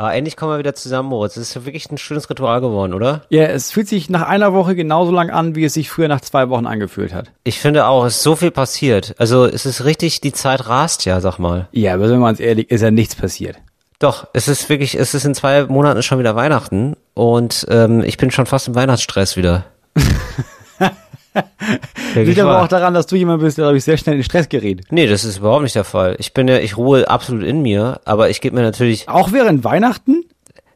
Ah, endlich kommen wir wieder zusammen, Moritz. Das ist ja wirklich ein schönes Ritual geworden, oder? Ja, es fühlt sich nach einer Woche genauso lang an, wie es sich früher nach zwei Wochen angefühlt hat. Ich finde auch, es ist so viel passiert. Also es ist richtig, die Zeit rast ja, sag mal. Ja, aber sind wir uns ehrlich, ist ja nichts passiert. Doch, es ist wirklich, es ist in zwei Monaten schon wieder Weihnachten und ähm, ich bin schon fast im Weihnachtsstress wieder. Liegt aber auch daran, dass du jemand bist, der, glaube ich, sehr schnell in Stress gerät. Nee, das ist überhaupt nicht der Fall. Ich bin ja, ich ruhe absolut in mir, aber ich gebe mir natürlich. Auch während Weihnachten?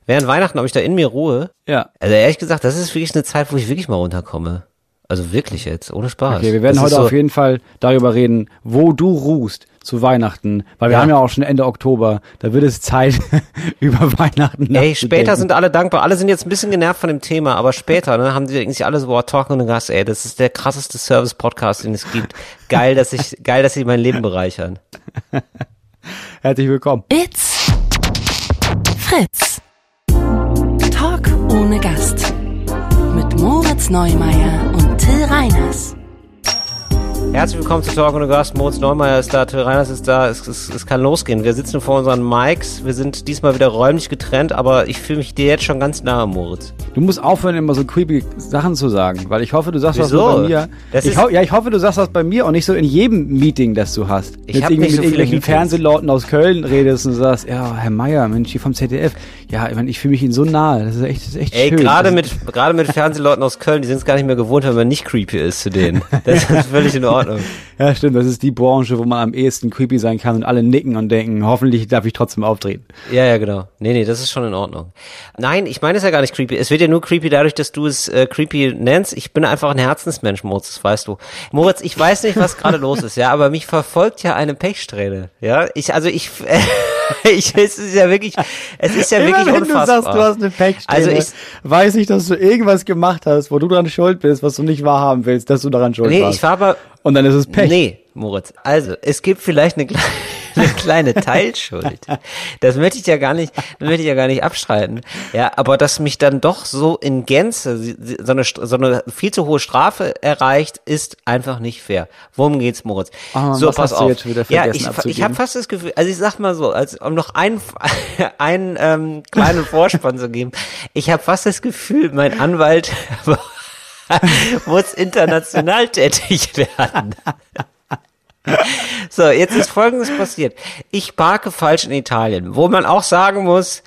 Während Weihnachten, ob ich da in mir ruhe? Ja. Also ehrlich gesagt, das ist wirklich eine Zeit, wo ich wirklich mal runterkomme. Also wirklich jetzt, ohne Spaß. Okay, wir werden das heute so, auf jeden Fall darüber reden, wo du ruhst zu Weihnachten, weil wir Ja. haben ja auch schon Ende Oktober. Da wird es Zeit, über Weihnachten Ey, später sind alle dankbar. Alle sind jetzt ein bisschen genervt von dem Thema, aber später, ne, haben die sich alle so, boah, Talk und Gast, ey, das ist der krasseste Service-Podcast, den es gibt. Geil, dass ich, geil, dass sie mein Leben bereichern. Herzlich willkommen. It's Fritz. Talk ohne Gast. Mit Moritz Neumeier und Till Reiners. Herzlich willkommen zu Talk und Gast. Moritz Neumeier ist da, Till Reiners ist da. Es, es, es kann losgehen. Wir sitzen vor unseren Mics. Wir sind diesmal wieder räumlich getrennt, aber ich fühle mich dir jetzt schon ganz nahe, Moritz. Du musst aufhören, immer so creepy Sachen zu sagen, weil ich hoffe, du sagst was Wieso? nur bei mir. Das ich ja, ich hoffe, du sagst was bei mir und nicht so in jedem Meeting, das du hast. Ich Jetzt hab irgendwie nicht so mit irgendwelchen. Fernsehleuten aus Köln redest und sagst, ja, Herr Meier, Mensch, hier vom ZDF. Ja, ich, mein, ich fühle mich Ihnen so nahe. Das ist echt, das ist echt Ey, schön. gerade Das- mit, gerade mit Fernsehleuten aus Köln, die sind es gar nicht mehr gewohnt, wenn man nicht creepy ist zu denen. Das ist völlig in Ordnung. Ja, stimmt. Das ist die Branche, wo man am ehesten creepy sein kann und alle nicken und denken, hoffentlich darf ich trotzdem auftreten. Ja, ja, genau. Nee, nee, das ist schon in Ordnung. Nein, ich meine es ja gar nicht creepy. Es wird ja nur creepy dadurch, dass du es äh, creepy nennst. Ich bin einfach ein Herzensmensch, Moritz, das weißt du. Moritz, ich weiß nicht, was gerade los ist, ja, aber mich verfolgt ja eine Pechsträhne. Ja, ich, also ich, ich, es ist ja wirklich, es ist ja wirklich Immer wenn unfassbar. du sagst, du hast eine Pechsträhne, Also ich, weiß ich, dass du irgendwas gemacht hast, wo du dran schuld bist, was du nicht wahrhaben willst, dass du daran schuld nee, warst. ich war aber, und dann ist es Pech. Nee, Moritz. Also, es gibt vielleicht eine, kleine- eine kleine Teilschuld. Das möchte ich ja gar nicht, das möchte ich ja gar nicht abstreiten. Ja, aber dass mich dann doch so in Gänze so eine, so eine viel zu hohe Strafe erreicht, ist einfach nicht fair. Worum geht's, Moritz? Ah, so, pass auf. ja, ich, ich habe fast das Gefühl, also ich sag mal so, als um noch einen, einen ähm, kleinen Vorspann zu geben, ich habe fast das Gefühl, mein Anwalt muss international tätig werden. So, jetzt ist Folgendes passiert. Ich parke falsch in Italien, wo man auch sagen muss,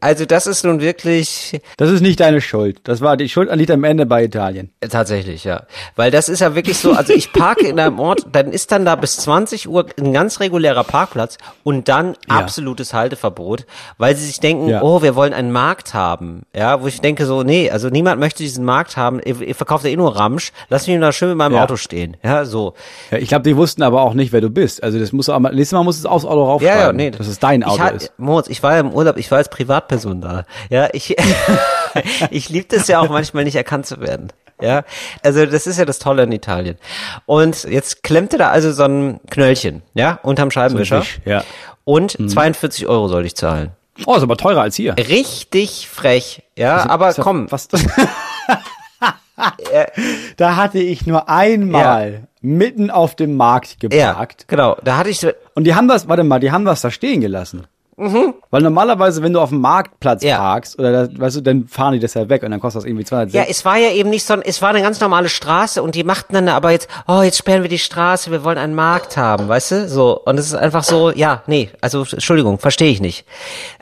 also das ist nun wirklich Das ist nicht deine Schuld. Das war die Schuld liegt am Ende bei Italien. äh, tatsächlich, ja. Weil das ist ja wirklich so, also ich parke in einem Ort, dann ist dann da bis 20 Uhr ein ganz regulärer Parkplatz und dann Ja. absolutes Halteverbot, weil sie sich denken, Ja. oh, wir wollen einen Markt haben. Ja, wo ich denke so, nee, also niemand möchte diesen Markt haben, ihr, ihr verkauft ja eh nur Ramsch, lass mich da schön mit meinem Ja. Auto stehen. Ja, so. Ja, ich glaube, die wussten aber auch nicht, wer du bist. Also das muss auch mal, nächstes Mal muss es aufs Auto raufschreiben, Ja, ja, nee. dass es dein Auto ich hat- ist. Moritz, ich war ja im Urlaub, ich war als Privatperson da. Ja, ich, ich liebe das ja auch manchmal nicht erkannt zu werden. Ja, also das ist ja das Tolle in Italien. Und jetzt klemmte da also so ein Knöllchen, ja, unterm Scheibenwischer. Wisch, ja. Und 42 Euro sollte ich zahlen. Oh, ist aber teurer als hier. Richtig frech, ja, aber Ist ja komm. fast- da hatte ich nur einmal mitten auf dem Markt Ja, geparkt. genau. Da hatte ich so, Und die haben das, warte mal, die haben das da stehen gelassen. Weil normalerweise, wenn du auf dem Marktplatz Mhm. Ja. parkst, oder das, weißt du, dann fahren die das ja weg und dann kostet das irgendwie 200 Ja, es war ja eben nicht so, es war eine ganz normale Straße und die machten dann aber jetzt, oh, jetzt sperren wir die Straße, wir wollen einen Markt haben, weißt du? So. Und es ist einfach so, ja, nee, also, Entschuldigung, verstehe ich nicht.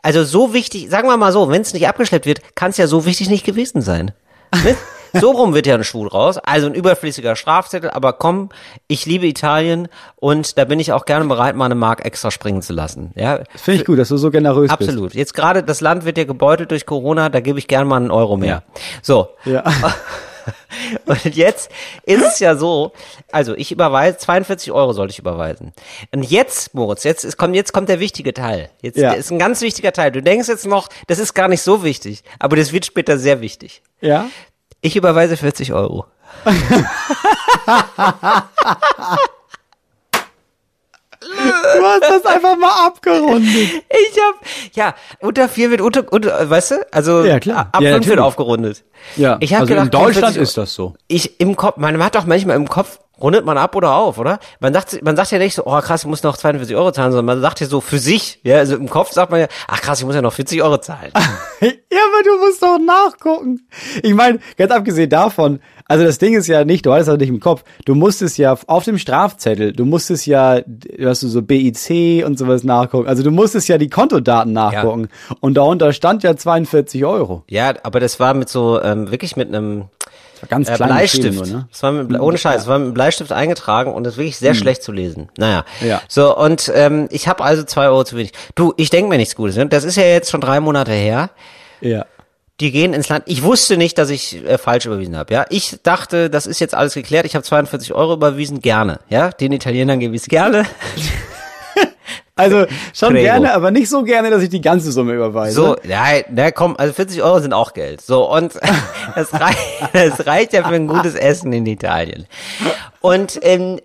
Also so wichtig, sagen wir mal so, wenn es nicht abgeschleppt wird, kann es ja so wichtig nicht gewesen sein. So rum wird ja ein Schwul raus. Also ein überflüssiger Strafzettel, aber komm, ich liebe Italien und da bin ich auch gerne bereit, mal eine Mark extra springen zu lassen. Ja, Finde ich gut, dass du so generös absolut. Jetzt gerade, das Land wird ja gebeutelt durch Corona, da gebe ich gerne mal einen Euro mehr. So. bist. Ja. Und jetzt ist es ja so, also ich überweise, 42 Euro sollte ich überweisen. Und jetzt, Moritz, jetzt kommt, jetzt kommt der wichtige Teil. Jetzt Ja. ist ein ganz wichtiger Teil. Du denkst jetzt noch, das ist gar nicht so wichtig, aber das wird später sehr wichtig. ja? Ich überweise 40 Euro. Du hast das einfach mal abgerundet. Ich hab, ja, unter vier wird unter, unter weißt du, also Ja, klar. ab Ja, fünf wird aufgerundet. Ja, Ich hab also gedacht, in Deutschland 45 ist das so. Ich im Kopf, man hat doch manchmal im Kopf, rundet man ab oder auf, oder? Man sagt, man sagt ja nicht so, oh krass, ich muss noch 42 Euro zahlen, sondern man sagt ja so für sich, ja, also im Kopf sagt man ja, ach krass, ich muss ja noch 40 Euro zahlen. Ja, aber du musst doch nachgucken. Ich meine, ganz abgesehen davon, also das Ding ist ja nicht, du hattest das nicht im Kopf, du musstest ja auf dem Strafzettel, du musstest ja, hast du so BIC und sowas nachgucken, also du musstest ja die Kontodaten nachgucken und darunter stand ja 42 Euro. Ja, aber das war mit so, ähm, wirklich mit einem ganz äh, klein Bleistift. Nur, ne? Das war mit, ohne Scheiß, es war mit einem Bleistift eingetragen und das ist wirklich sehr schlecht zu lesen. Naja. Ja. So, und ähm, ich habe also zwei Euro zu wenig. Du, ich denke mir nichts Gutes. Ne? Das ist ja jetzt schon drei Monate her. Ja. Die gehen ins Land. Ich wusste nicht, dass ich äh, falsch überwiesen habe. Ja, ich dachte, das ist jetzt alles geklärt. Ich habe 42 Euro überwiesen, gerne. Ja, den Italienern gebe ich gerne. Also schon Prego. gerne, aber nicht so gerne, dass ich die ganze Summe überweise. So, ja, na komm, also 40 Euro sind auch Geld. So, und das, reicht, das reicht ja für ein gutes Essen in Italien. Und ähm,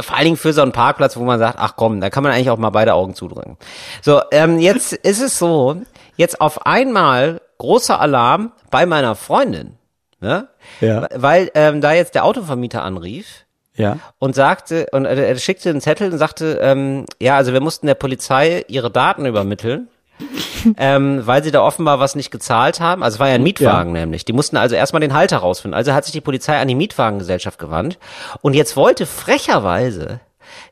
vor allen Dingen für so einen Parkplatz, wo man sagt, ach komm, da kann man eigentlich auch mal beide Augen zudrücken. So, ähm, jetzt ist es so, jetzt auf einmal großer Alarm bei meiner Freundin, ne? Ja. Weil ähm, da jetzt der Autovermieter anrief Ja. und sagte und er schickte einen Zettel und sagte, ähm, ja, also wir mussten der Polizei ihre Daten übermitteln. ähm, weil sie da offenbar was nicht gezahlt haben. Also es war ja ein Mietwagen nämlich. Die mussten also erstmal den Halter rausfinden. Also hat sich die Polizei an die Mietwagengesellschaft gewandt. Und jetzt wollte frecherweise,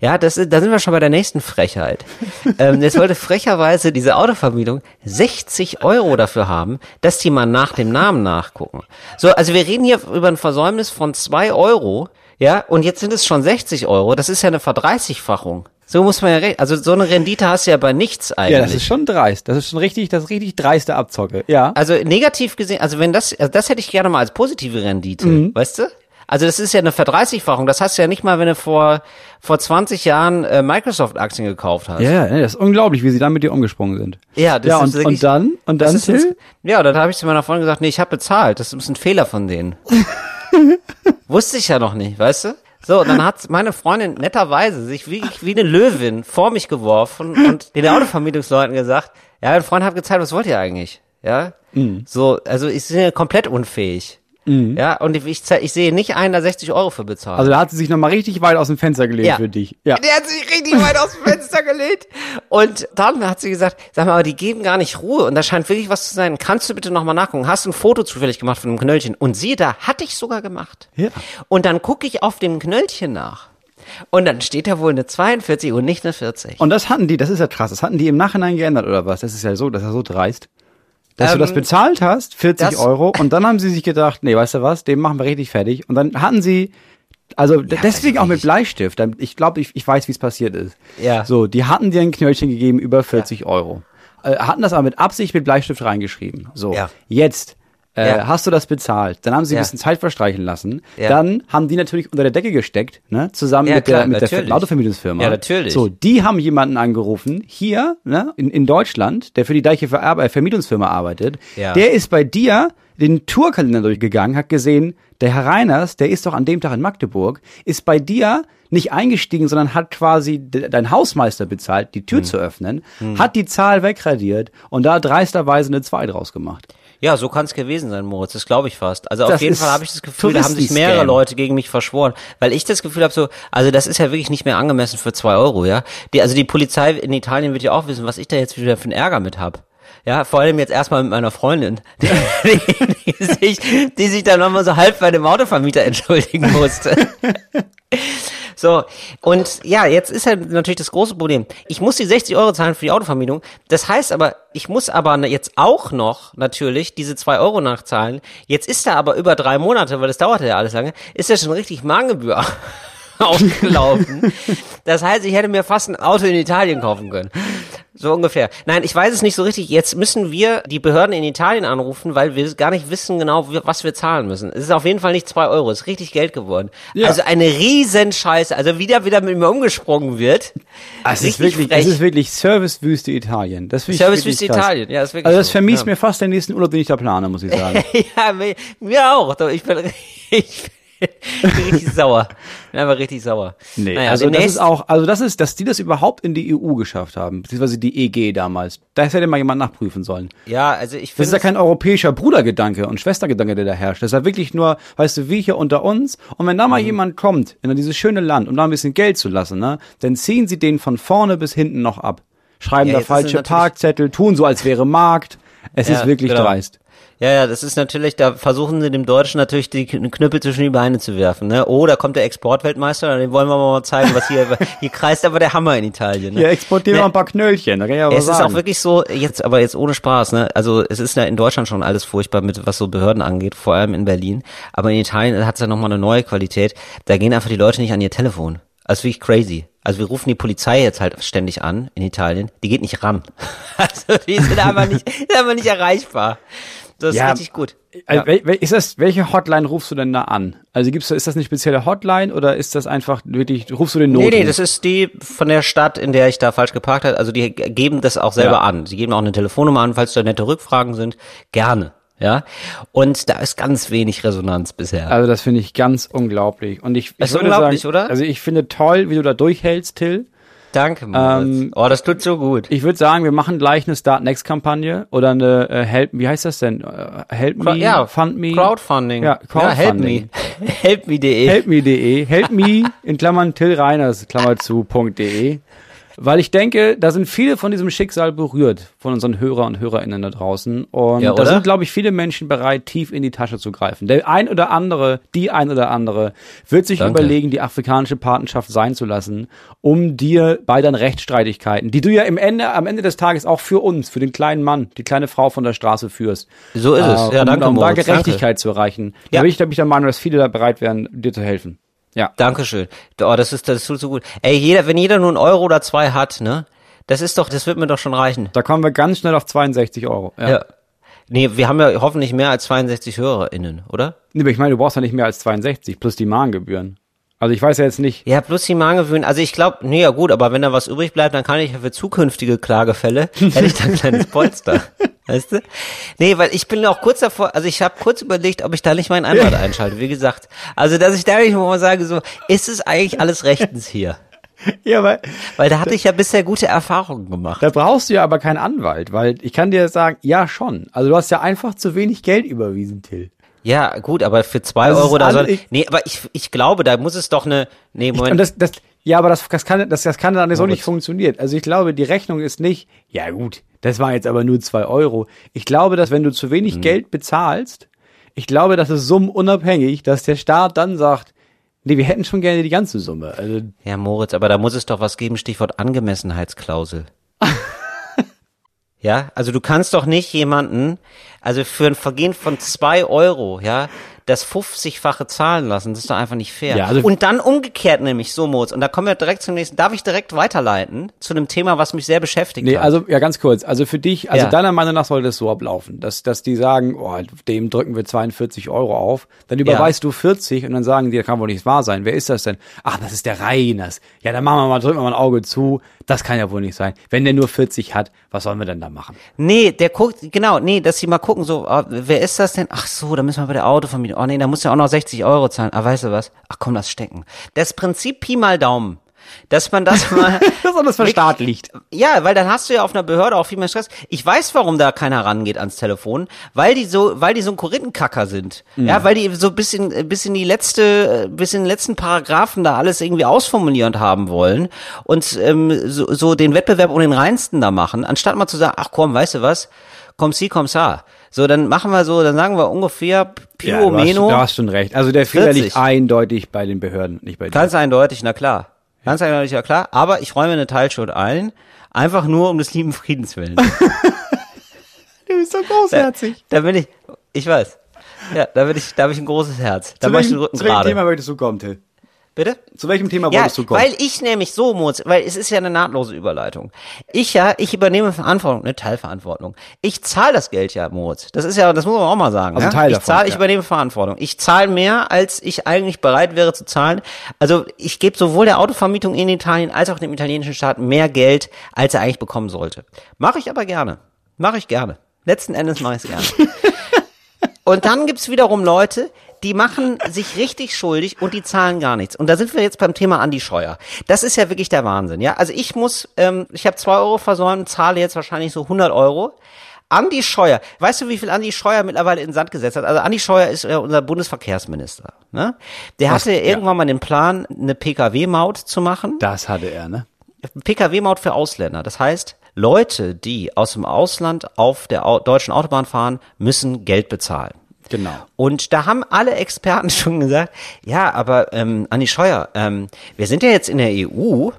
ja, das, da sind wir schon bei der nächsten Frechheit. ähm, jetzt wollte frecherweise diese Autovermietung 60 Euro dafür haben, dass die mal nach dem Namen nachgucken. So, also wir reden hier über ein Versäumnis von zwei Euro, ja, und jetzt sind es schon 60 Euro. Das ist ja eine Verdreißigfachung. So muss man ja rechnen. Also so eine Rendite hast du ja bei nichts eigentlich. Ja, das ist schon dreist. Das ist schon richtig, das ist richtig dreiste Abzocke. Ja. Also negativ gesehen, also wenn das, also das hätte ich gerne mal als positive Rendite, Mhm. weißt du? Also das ist ja eine Verdreißigfachung. Das hast du ja nicht mal, wenn du vor vor 20 Jahren äh, Microsoft-Aktien gekauft hast. Ja, ja, das ist unglaublich, wie sie dann mit dir umgesprungen sind. Ja, das ja, ist und, wirklich- und dann, und dann, ist ja, dann habe ich zu meiner Freundin gesagt, nee, ich habe bezahlt. Das ist ein Fehler von denen. Wusste ich ja noch nicht, weißt du? So, und dann hat meine Freundin netterweise sich wie, wie eine Löwin vor mich geworfen und den Autovermietungsleuten gesagt, ja, mein Freund hat gezahlt, was wollt ihr eigentlich? Ja? Mhm. So, also ich bin ja komplett unfähig. Ja, und ich, ich, sehe nicht einen, da 60 Euro für bezahlt. Also da hat sie sich nochmal richtig weit aus dem Fenster gelehnt Ja. für dich. Ja. Der hat sich richtig weit aus dem Fenster gelegt. Und dann hat sie gesagt, sag mal, aber die geben gar nicht Ruhe und da scheint wirklich was zu sein. Kannst du bitte nochmal nachgucken? Hast du ein Foto zufällig gemacht von einem Knöllchen? Und siehe da, hatte ich sogar gemacht. Ja. Und dann gucke ich auf dem Knöllchen nach. Und dann steht da wohl eine 42 und nicht eine 40. Und das hatten die, das ist ja krass, das hatten die im Nachhinein geändert oder was? Das ist ja so, das ist ja so dreist. Dass du Ähm, das bezahlt hast, 40 das- Euro, und dann haben sie sich gedacht, nee, weißt du was, dem machen wir richtig fertig. Und dann hatten sie, also deswegen auch mit Bleistift, ich glaube, ich, ich weiß, wie es passiert ist. Ja. So, die hatten dir ein Knöllchen gegeben über 40 Euro. Äh, hatten das aber mit Absicht mit Bleistift reingeschrieben. So, Ja. jetzt. Äh, Ja. Hast du das bezahlt? Dann haben sie Ja. ein bisschen Zeit verstreichen lassen. Ja. Dann haben die natürlich unter der Decke gesteckt, ne? Zusammen mit klar, der mit natürlich. der Autovermietungsfirma. Ja, natürlich. So, die haben jemanden angerufen, hier, ne, in, in Deutschland, der für die gleiche Ver äh, Vermietungsfirma arbeitet. Ja. Der ist bei dir den Tourkalender durchgegangen, hat gesehen, der Herr Reiners, der ist doch an dem Tag in Magdeburg, ist bei dir nicht eingestiegen, sondern hat quasi de- dein Hausmeister bezahlt, die Hm. Tür zu öffnen, hat die Zahl wegradiert und da dreisterweise eine 2 draus gemacht. Ja, so kann es gewesen sein, Moritz. Das glaube ich fast. Also auf Das jeden ist Fall habe ich das Gefühl, da haben sich mehrere Leute gegen mich verschworen, weil ich das Gefühl habe, so, also das ist ja wirklich nicht mehr angemessen für zwei Euro, ja. Die, also die Polizei in Italien wird ja auch wissen, was ich da jetzt wieder für einen Ärger mit hab. Ja, vor allem jetzt erstmal mit meiner Freundin, die, die, die sich, die sich dann nochmal so halb bei dem Autovermieter entschuldigen musste. So, und ja, jetzt ist halt natürlich das große Problem. Ich muss die 60 Euro zahlen für die Autovermietung. Das heißt aber, ich muss aber ne- jetzt auch noch natürlich diese 2 Euro nachzahlen. Jetzt ist da aber über drei Monate, weil das dauerte ja alles lange, ist ja schon richtig Mahngebühr aufgelaufen. Das heißt, ich hätte mir fast ein Auto in Italien kaufen können. So ungefähr. Nein, ich weiß es nicht so richtig. Jetzt müssen wir die Behörden in Italien anrufen, weil wir gar nicht wissen genau, was wir zahlen müssen. Es ist auf jeden Fall nicht zwei Euro, es ist richtig Geld geworden. Ja. Also eine Riesenscheiße. Also wieder wieder mit mir umgesprungen wird. Es ist wirklich, frech. es ist wirklich Servicewüste Italien. Das Servicewüste. Italien, ja, ist wirklich Also das so, vermisst ja. mir fast den nächsten Urlaub, den ich da plane, muss ich sagen. ja, mir, mir auch. Ich bin, ich, richtig sauer. Bin einfach richtig sauer. Nee, Naja, also das ist auch, also das ist, dass die das überhaupt in die EU geschafft haben, beziehungsweise die EG damals. Das hätte mal jemand nachprüfen sollen. Ja, also ich Das finde. ist ja kein europäischer Brudergedanke und Schwestergedanke, der da herrscht. Das ist ja wirklich nur, weißt du, wie hier unter uns. Und wenn da Mhm. mal jemand kommt, in dieses schöne Land, um da ein bisschen Geld zu lassen, ne, dann ziehen sie den von vorne bis hinten noch ab. Schreiben Ja, da falsche Parkzettel, tun so, als wäre Markt. Es Ja, ist wirklich genau. dreist. Ja, ja, das ist natürlich, da versuchen sie dem Deutschen natürlich die Kn- Knüppel zwischen die Beine zu werfen. Ne? Oh, da kommt der Exportweltmeister, dem wollen wir mal zeigen, was hier, hier kreist aber der Hammer in Italien. Ne? Hier exportieren wir Ne? ein paar Knöllchen, da kann ich aber Es ist sagen. auch wirklich so, jetzt, aber jetzt ohne Spaß, ne? Also es ist ja in Deutschland schon alles furchtbar mit, was so Behörden angeht, vor allem in Berlin. Aber in Italien hat es ja nochmal eine neue Qualität. Da gehen einfach die Leute nicht an ihr Telefon. Also wirklich crazy. Also wir rufen die Polizei jetzt halt ständig an in Italien. Die geht nicht ran. Also die sind einfach nicht, sind einfach nicht erreichbar. Das ist Ja, richtig gut. Wel- wel- ist das, welche Hotline rufst du denn da an? Also gibt's, ist das eine spezielle Hotline oder ist das einfach wirklich, rufst du den Notruf? Nee, nee, das ist die von der Stadt, in der ich da falsch geparkt habe. Also die geben das auch selber Ja. an. Sie geben auch eine Telefonnummer an, falls da nette Rückfragen sind. Gerne. Ja. Und da ist ganz wenig Resonanz bisher. Also das finde ich ganz unglaublich. Und ich, ich Das ist unglaublich, sagen, oder? Also ich finde toll, wie du da durchhältst, Till. Danke, Moritz. ähm, oh, das tut so gut. Ich würde sagen, wir machen gleich eine Start Next Kampagne oder eine äh, Help, wie heißt das denn? Äh, Help me, ja, Fund me, Crowdfunding. Ja, Crowdfunding. Ja, help me. help me.de. Help me.de, help me in Klammern Till Reiners, Klammer zu.de. Weil ich denke, da sind viele von diesem Schicksal berührt, von unseren Hörer und Hörerinnen da draußen. Und Ja, da sind, glaube ich, viele Menschen bereit, tief in die Tasche zu greifen. Der ein oder andere, die ein oder andere, wird sich Danke. überlegen, die afrikanische Patenschaft sein zu lassen, um dir bei deinen Rechtsstreitigkeiten, die du ja im Ende, am Ende des Tages auch für uns, für den kleinen Mann, die kleine Frau von der Straße führst. So ist es. Ja, um, danke, um da Moritz. Gerechtigkeit zu erreichen. Da Ja. bin ich, da bin ich der Meinung, dass viele da bereit wären, dir zu helfen. Ja. Dankeschön. Oh, das ist, das tut so gut. Ey, jeder, wenn jeder nur einen Euro oder zwei hat, ne? Das ist doch, das wird mir doch schon reichen. Da kommen wir ganz schnell auf 62 Euro. Ja. Ja. Nee, wir haben ja hoffentlich mehr als 62 HörerInnen, oder? Nee, aber ich meine, du brauchst ja nicht mehr als 62 plus die Mahngebühren. Also ich weiß ja jetzt nicht. Ja, plus die Mahngebühren. Also ich glaube, nee, ja gut, aber wenn da was übrig bleibt, dann kann ich ja für zukünftige Klagefälle, hätte ich da ein kleines Polster. Weißt du? Nee, weil ich bin auch kurz davor, also ich habe kurz überlegt, ob ich da nicht meinen Anwalt einschalte, wie gesagt. Also, dass ich da nicht mal sage, so, ist es eigentlich alles rechtens hier? Ja, weil Weil da hatte ich ja bisher gute Erfahrungen gemacht. da brauchst du ja aber keinen Anwalt, weil ich kann dir sagen, ja schon. Also du hast ja einfach zu wenig Geld überwiesen, Till. Ja, gut, aber für zwei Das ist Euro da alle- soll, ich- nee, aber ich, ich glaube, da muss es doch eine, nee, Moment. Und das, das, ja, aber das, das kann, das, das kann dann so nicht funktionieren. Also ich glaube, die Rechnung ist nicht, ja gut, das waren jetzt aber nur zwei Euro. Ich glaube, dass wenn du zu wenig Geld bezahlst, ich glaube, das ist summenunabhängig, dass der Staat dann sagt, nee, wir hätten schon gerne die ganze Summe. Also Ja, Moritz, aber da muss es doch was geben, Stichwort Angemessenheitsklausel. ja, also du kannst doch nicht jemanden, also für ein Vergehen von zwei Euro, ja, das 50-fache zahlen lassen, das ist doch einfach nicht fair. Ja, also- und dann umgekehrt nämlich so, Moritz, und da kommen wir direkt zum nächsten, darf ich direkt weiterleiten zu einem Thema, was mich sehr beschäftigt Nee, hat? also ja, ganz kurz. Also für dich, also Ja. deiner Meinung nach sollte es so ablaufen, dass, dass die sagen, oh, dem drücken wir 42 Euro auf, dann überweist du 40 und dann sagen die, das kann wohl nicht wahr sein. Wer ist das denn? Ach, das ist der Reiners. Ja, dann machen wir mal, drücken wir mal ein Auge zu. Das kann ja wohl nicht sein. Wenn der nur 40 hat, was sollen wir denn da machen? Nee, der guckt, genau, nee, dass sie mal gucken, so, ah, wer ist das denn? Ach so, da müssen wir bei der Autovermietung. Oh nee, da muss ja auch noch 60 Euro zahlen. Ah, weißt du was? Ach komm, lass stecken. Das Prinzip Pi mal Daumen. Dass man das mal. Das ist alles verstaatlicht. Ja, weil dann hast du ja auf einer Behörde auch viel mehr Stress. Ich weiß, warum da keiner rangeht ans Telefon, weil die so, weil die so ein Korinthenkacker sind. Ja, weil die so bis in, bis in die letzte, bis in den letzten Paragraphen da alles irgendwie ausformulierend haben wollen und ähm, so, so den Wettbewerb um den reinsten da machen, anstatt mal zu sagen, ach komm, weißt du was, komm si, komm sa. So, dann machen wir so, dann sagen wir ungefähr Pio Ja, du, hast, Meno. du hast schon recht. Also der Fehler 40. liegt eindeutig bei den Behörden, nicht bei dir. Ganz eindeutig, na klar. Ganz eindeutig, ja klar. Aber ich räume eine Teilschuld ein. Einfach nur um des lieben Friedens willen. Du bist so großherzig. Da bin ich, ich weiß. Ja, da bin ich, da habe ich ein großes Herz. Da Zu mach ich den Rücken zu welchem Thema gerade. wolltest du kommen, Till? Bitte? Zu welchem Thema Ja, wolltest du kommen? weil ich nämlich so muss, weil es ist ja eine nahtlose Überleitung. Ich ja, ich übernehme Verantwortung, eine Teilverantwortung. Ich zahle das Geld ja, Moritz. Das ist ja, das muss man auch mal sagen. Also ja? Teil ich davon, zahle, ich ja. übernehme Verantwortung. Ich zahle mehr, als ich eigentlich bereit wäre zu zahlen. Also ich gebe sowohl der Autovermietung in Italien als auch dem italienischen Staat mehr Geld, als er eigentlich bekommen sollte. Mache ich aber gerne. Mache ich gerne. Letzten Endes mache ich es gerne. Und dann gibt's wiederum Leute, die machen sich richtig schuldig und die zahlen gar nichts. Und da sind wir jetzt beim Thema Andi Scheuer. Das ist ja wirklich der Wahnsinn, ja. Also ich muss, ähm, ich habe zwei Euro versäumt, zahle jetzt wahrscheinlich so 100 Euro. Andi Scheuer, weißt du, wie viel Andi Scheuer mittlerweile in den Sand gesetzt hat? Also Andi Scheuer ist ja unser Bundesverkehrsminister. Ne? Der Was? hatte Ja. irgendwann mal den Plan, eine Pkw-Maut zu machen. Das hatte er, ne? Pkw-Maut für Ausländer. Das heißt, Leute, die aus dem Ausland auf der deutschen Autobahn fahren, müssen Geld bezahlen. Genau. Und da haben alle Experten schon gesagt, ja, aber ähm, Andi Scheuer, ähm, wir sind ja jetzt in der EU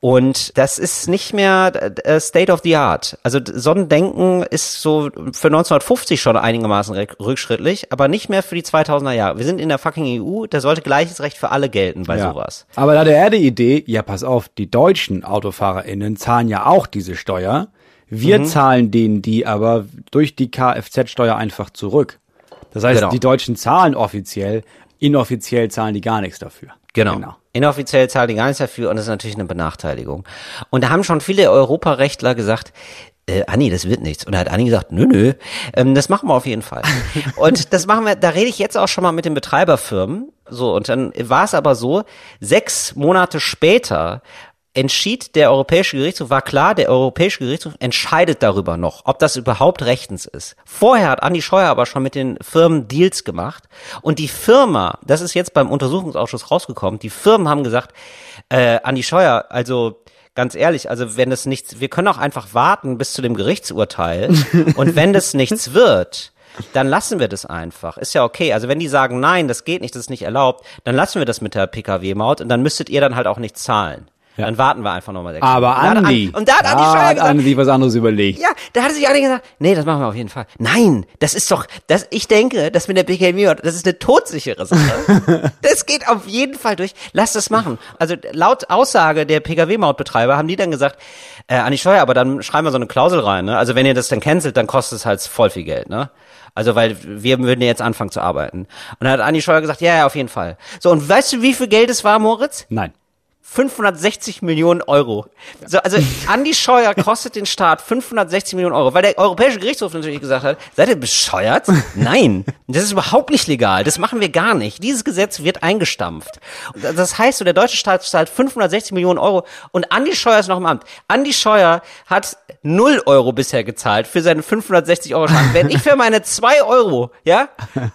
und das ist nicht mehr äh, State of the Art. Also d- so ein Denken ist so für 1950 schon einigermaßen rück- rückschrittlich, aber nicht mehr für die 2000er Jahre. Wir sind in der fucking EU, da sollte gleiches Recht für alle gelten bei sowas. Aber da hatte er die Idee, ja, pass auf, die deutschen AutofahrerInnen zahlen ja auch diese Steuer. Wir Mhm. zahlen denen die aber durch die Kfz-Steuer einfach zurück. Das heißt, Genau. die Deutschen zahlen offiziell, inoffiziell zahlen die gar nichts dafür. Genau. Inoffiziell zahlen die gar nichts dafür und das ist natürlich eine Benachteiligung. Und da haben schon viele Europarechtler gesagt, äh, Anni, das wird nichts. Und da hat Anni gesagt, nö, nö, ähm, das machen wir auf jeden Fall. und das machen wir, da rede ich jetzt auch schon mal mit den Betreiberfirmen. So, und dann war es aber so, sechs Monate später entschied der Europäische Gerichtshof, war klar, der Europäische Gerichtshof entscheidet darüber noch, ob das überhaupt rechtens ist. Vorher hat Andi Scheuer aber schon mit den Firmen Deals gemacht und die Firma, das ist jetzt beim Untersuchungsausschuss rausgekommen, die Firmen haben gesagt, äh, Andi Scheuer, also ganz ehrlich, also wenn das nichts, wir können auch einfach warten bis zu dem Gerichtsurteil und wenn das nichts wird, dann lassen wir das einfach. Ist ja okay. Also wenn die sagen, nein, das geht nicht, das ist nicht erlaubt, dann lassen wir das mit der Pkw-Maut und dann müsstet ihr dann halt auch nichts zahlen. Ja. Dann warten wir einfach nochmal sechs Aber Stunden. Und da hat Andi, An- Und da hat Andi da hat gesagt, Andi was anderes überlegt. ja, da hatte sich Andi gesagt, nee, das machen wir auf jeden Fall. Nein, das ist doch, das, ich denke, das mit der PKW, das ist eine todsichere Sache. das geht auf jeden Fall durch. Lass das machen. Also laut Aussage der PKW-Mautbetreiber haben die dann gesagt, äh, Andi Scheuer, aber dann schreiben wir so eine Klausel rein, ne? Also wenn ihr das dann cancelt, dann kostet es halt voll viel Geld, ne? Also weil wir würden ja jetzt anfangen zu arbeiten. Und dann hat Andi Scheuer gesagt, ja, ja, auf jeden Fall. So, und weißt du, wie viel Geld es war, Moritz? Nein. 560 Millionen Euro. So, also Andi Scheuer kostet den Staat 560 Millionen Euro, weil der Europäische Gerichtshof natürlich gesagt hat, seid ihr bescheuert? Nein, das ist überhaupt nicht legal. Das machen wir gar nicht. Dieses Gesetz wird eingestampft. Das heißt, so der deutsche Staat zahlt 560 Millionen Euro und Andi Scheuer ist noch im Amt. Andi Scheuer hat 0 Euro bisher gezahlt für seinen 560 Euro Schaden. Wenn ich für meine 2 Euro, ja,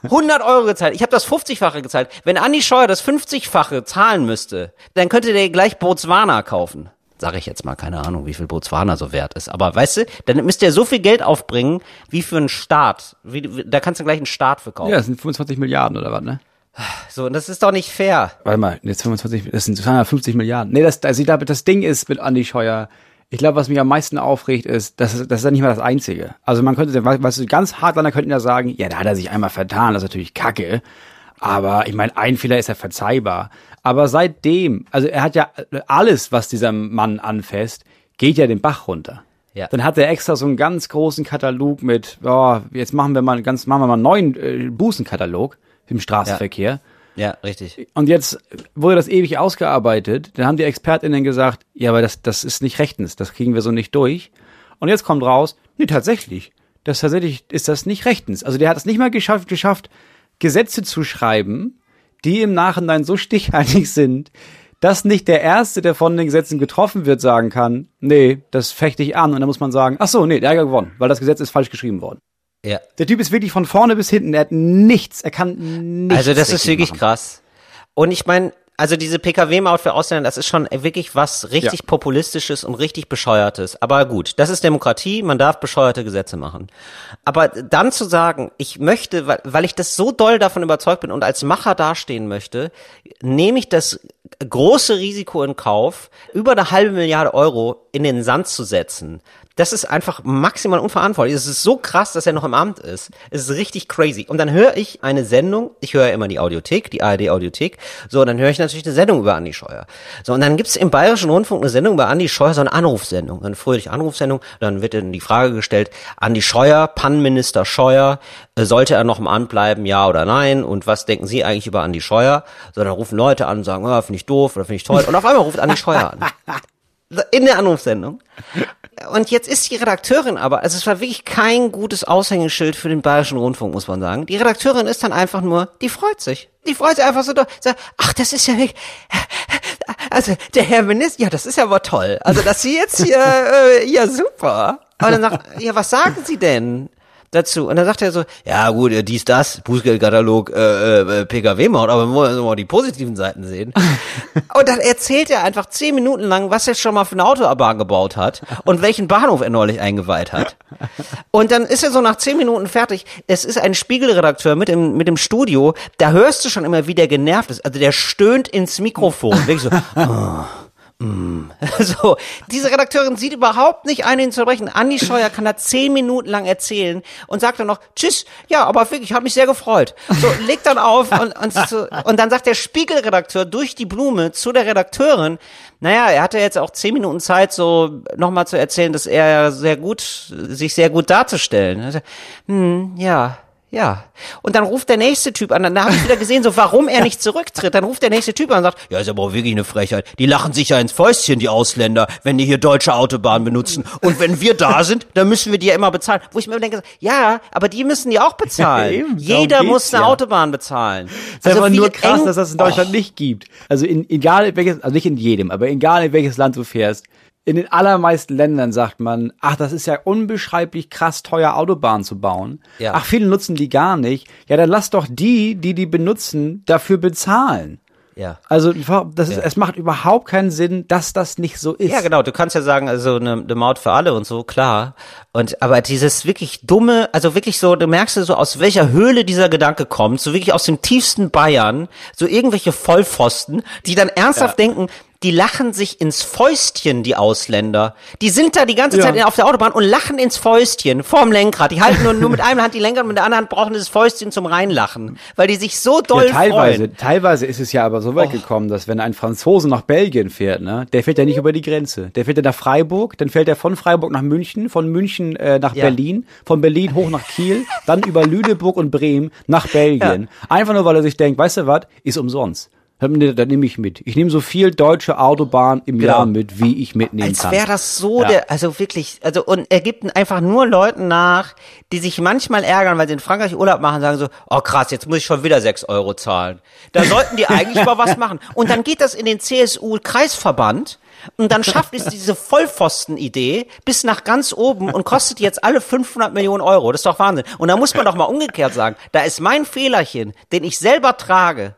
100 Euro gezahlt, ich habe das 50-fache gezahlt. Wenn Andi Scheuer das 50-fache zahlen müsste, dann könnte der gleich Botswana kaufen. Sage ich jetzt mal, keine Ahnung, wie viel Botswana so wert ist. Aber weißt du, dann müsst ihr so viel Geld aufbringen, wie für einen Staat. Wie, da kannst du gleich einen Staat für kaufen. Ja, das sind 25 Milliarden oder was, ne? So, und das ist doch nicht fair. Warte mal, jetzt 25, das sind 250 Milliarden. Nee, das, also ich glaube, das Ding ist mit Andi Scheuer, ich glaube, was mich am meisten aufregt, ist, das, ist- das ist ja nicht mal das Einzige. Also man könnte, was ganz Hardliner könnten ja sagen, ja, da hat er sich einmal vertan, das ist natürlich kacke. Aber ich meine, ein Fehler ist ja verzeihbar. Aber seitdem, also er hat ja alles, was dieser Mann anfasst, geht ja den Bach runter. Ja. Dann hat er extra so einen ganz großen Katalog mit, oh, jetzt machen wir mal ganz, machen wir mal einen neuen äh, Bußenkatalog im Straßenverkehr. Ja, richtig. Und jetzt wurde das ewig ausgearbeitet. Dann haben die ExpertInnen gesagt, ja, aber das, das ist nicht rechtens, das kriegen wir so nicht durch. Und jetzt kommt raus, nee, tatsächlich, das tatsächlich ist das nicht rechtens. Also der hat es nicht mal geschafft, geschafft, Gesetze zu schreiben, die im Nachhinein so stichhaltig sind, dass nicht der Erste, der von den Gesetzen getroffen wird, sagen kann, nee, das fechte ich an. Und dann muss man sagen, ach so, nee, der hat ja gewonnen, weil das Gesetz ist falsch geschrieben worden. Ja. Der Typ ist wirklich von vorne bis hinten, er hat nichts, er kann nichts Also das ist wirklich machen. krass. Und ich meine, also diese PKW-Maut für Ausländer, das ist schon wirklich was richtig Ja. populistisches und richtig bescheuertes. Aber gut, das ist Demokratie, man darf bescheuerte Gesetze machen. Aber dann zu sagen, ich möchte, weil, weil ich das so doll davon überzeugt bin und als Macher dastehen möchte, nehme ich das große Risiko in Kauf, über eine halbe Milliarde Euro in den Sand zu setzen. Das ist einfach maximal unverantwortlich. Es ist so krass, dass er noch im Amt ist. Es ist richtig crazy. Und dann höre ich eine Sendung, ich höre immer die Audiothek, die ARD-Audiothek, so, dann höre ich natürlich eine Sendung über Andi Scheuer. So, und dann gibt's im Bayerischen Rundfunk eine Sendung über Andi Scheuer, so eine Anrufsendung, eine fröhliche Anrufsendung, dann wird dann die Frage gestellt, Andi Scheuer, Pannenminister Scheuer, äh, sollte er noch im Amt bleiben, ja oder nein? Und was denken Sie eigentlich über Andi Scheuer? So, dann rufen Leute an und sagen, ah, finde ich doof oder finde ich toll. Und auf einmal ruft Andi Scheuer an. in der Anrufsendung. Und jetzt ist die Redakteurin aber, also es war wirklich kein gutes Aushängeschild für den Bayerischen Rundfunk, muss man sagen. Die Redakteurin ist dann einfach nur, die freut sich. Die freut sich einfach so, sagt, ach, das ist ja wirklich, also der Herr Minister, ja, das ist ja aber toll. Also dass Sie jetzt hier, äh, ja super. Aber dann sagt, ja, was sagen Sie denn? Dazu. Und dann sagt er so, ja gut, äh, dies, das, Bußgeldkatalog, äh, äh, PKW-Maut, aber wir wollen mal die positiven Seiten sehen. und dann erzählt er einfach zehn Minuten lang, was er schon mal für eine Autobahn gebaut hat und welchen Bahnhof er neulich eingeweiht hat. Und dann ist er so nach zehn Minuten fertig. Es ist ein Spiegelredakteur mit dem, mit dem Studio, da hörst du schon immer, wie der genervt ist. Also der stöhnt ins Mikrofon. Wirklich so, oh. Mm. So, diese Redakteurin sieht überhaupt nicht ein, ihn zu brechen. Andi Scheuer kann da zehn Minuten lang erzählen und sagt dann noch, tschüss, ja, aber wirklich, ich habe mich sehr gefreut. So, legt dann auf und, und, so, und dann sagt der Spiegelredakteur durch die Blume zu der Redakteurin, naja, er hatte jetzt auch zehn Minuten Zeit, so nochmal zu erzählen, dass er sehr gut, sich sehr gut darzustellen. Hm, ja, ja. Und dann ruft der nächste Typ an. Dann habe ich wieder gesehen, so warum er nicht zurücktritt. Dann ruft der nächste Typ an und sagt, ja, ist aber wirklich eine Frechheit. Die lachen sich ja ins Fäustchen, die Ausländer, wenn die hier deutsche Autobahnen benutzen. Und wenn wir da sind, dann müssen wir die ja immer bezahlen. Wo ich mir denke, ja, aber die müssen die auch bezahlen. Ja, eben, Jeder muss eine ja. Autobahn bezahlen. Das ist also aber nur krass, dass das in Deutschland oh. nicht gibt. Also in, egal in welches, also nicht in jedem, aber egal in welches Land du fährst, in den allermeisten Ländern sagt man, ach, das ist ja unbeschreiblich krass teuer, Autobahnen zu bauen. Ja. Ach, viele nutzen die gar nicht. Ja, dann lass doch die, die die benutzen, dafür bezahlen. Ja. Also das ist, ja. es macht überhaupt keinen Sinn, dass das nicht so ist. Ja, genau. Du kannst ja sagen, also eine, eine Maut für alle und so, klar. Und aber dieses wirklich dumme, also wirklich so, du merkst so aus welcher Höhle dieser Gedanke kommt, so wirklich aus dem tiefsten Bayern, so irgendwelche Vollpfosten, die dann ernsthaft ja. denken, die lachen sich ins Fäustchen, die Ausländer. Die sind da die ganze Zeit auf der Autobahn und lachen ins Fäustchen vorm Lenkrad. Die halten nur, nur mit einer Hand die Lenkrad und mit der anderen Hand brauchen das Fäustchen zum Reinlachen, weil die sich so doll ja, teilweise, freuen. Teilweise ist es ja aber so weit oh. gekommen, dass wenn ein Franzose nach Belgien fährt, ne, der fährt ja nicht über die Grenze. Der fährt ja nach Freiburg, dann fährt er von Freiburg nach München, von München äh, nach ja. Berlin, von Berlin hoch nach Kiel, dann über Lüneburg und Bremen nach Belgien. Ja. Einfach nur, weil er sich denkt, weißt du was, ist umsonst. Da nehme ich mit. Ich nehme so viel deutsche Autobahn im genau. Jahr mit, wie ich mitnehmen Als kann. Als wäre das so ja. der, also wirklich, also und er gibt einfach nur Leuten nach, die sich manchmal ärgern, weil sie in Frankreich Urlaub machen, sagen so, oh krass, jetzt muss ich schon wieder sechs Euro zahlen. Da sollten die eigentlich mal was machen. Und dann geht das in den CSU-Kreisverband und dann schafft es diese Vollpfosten-Idee bis nach ganz oben und kostet jetzt alle 500 Millionen Euro. Das ist doch Wahnsinn. Und da muss man doch mal umgekehrt sagen, da ist mein Fehlerchen, den ich selber trage,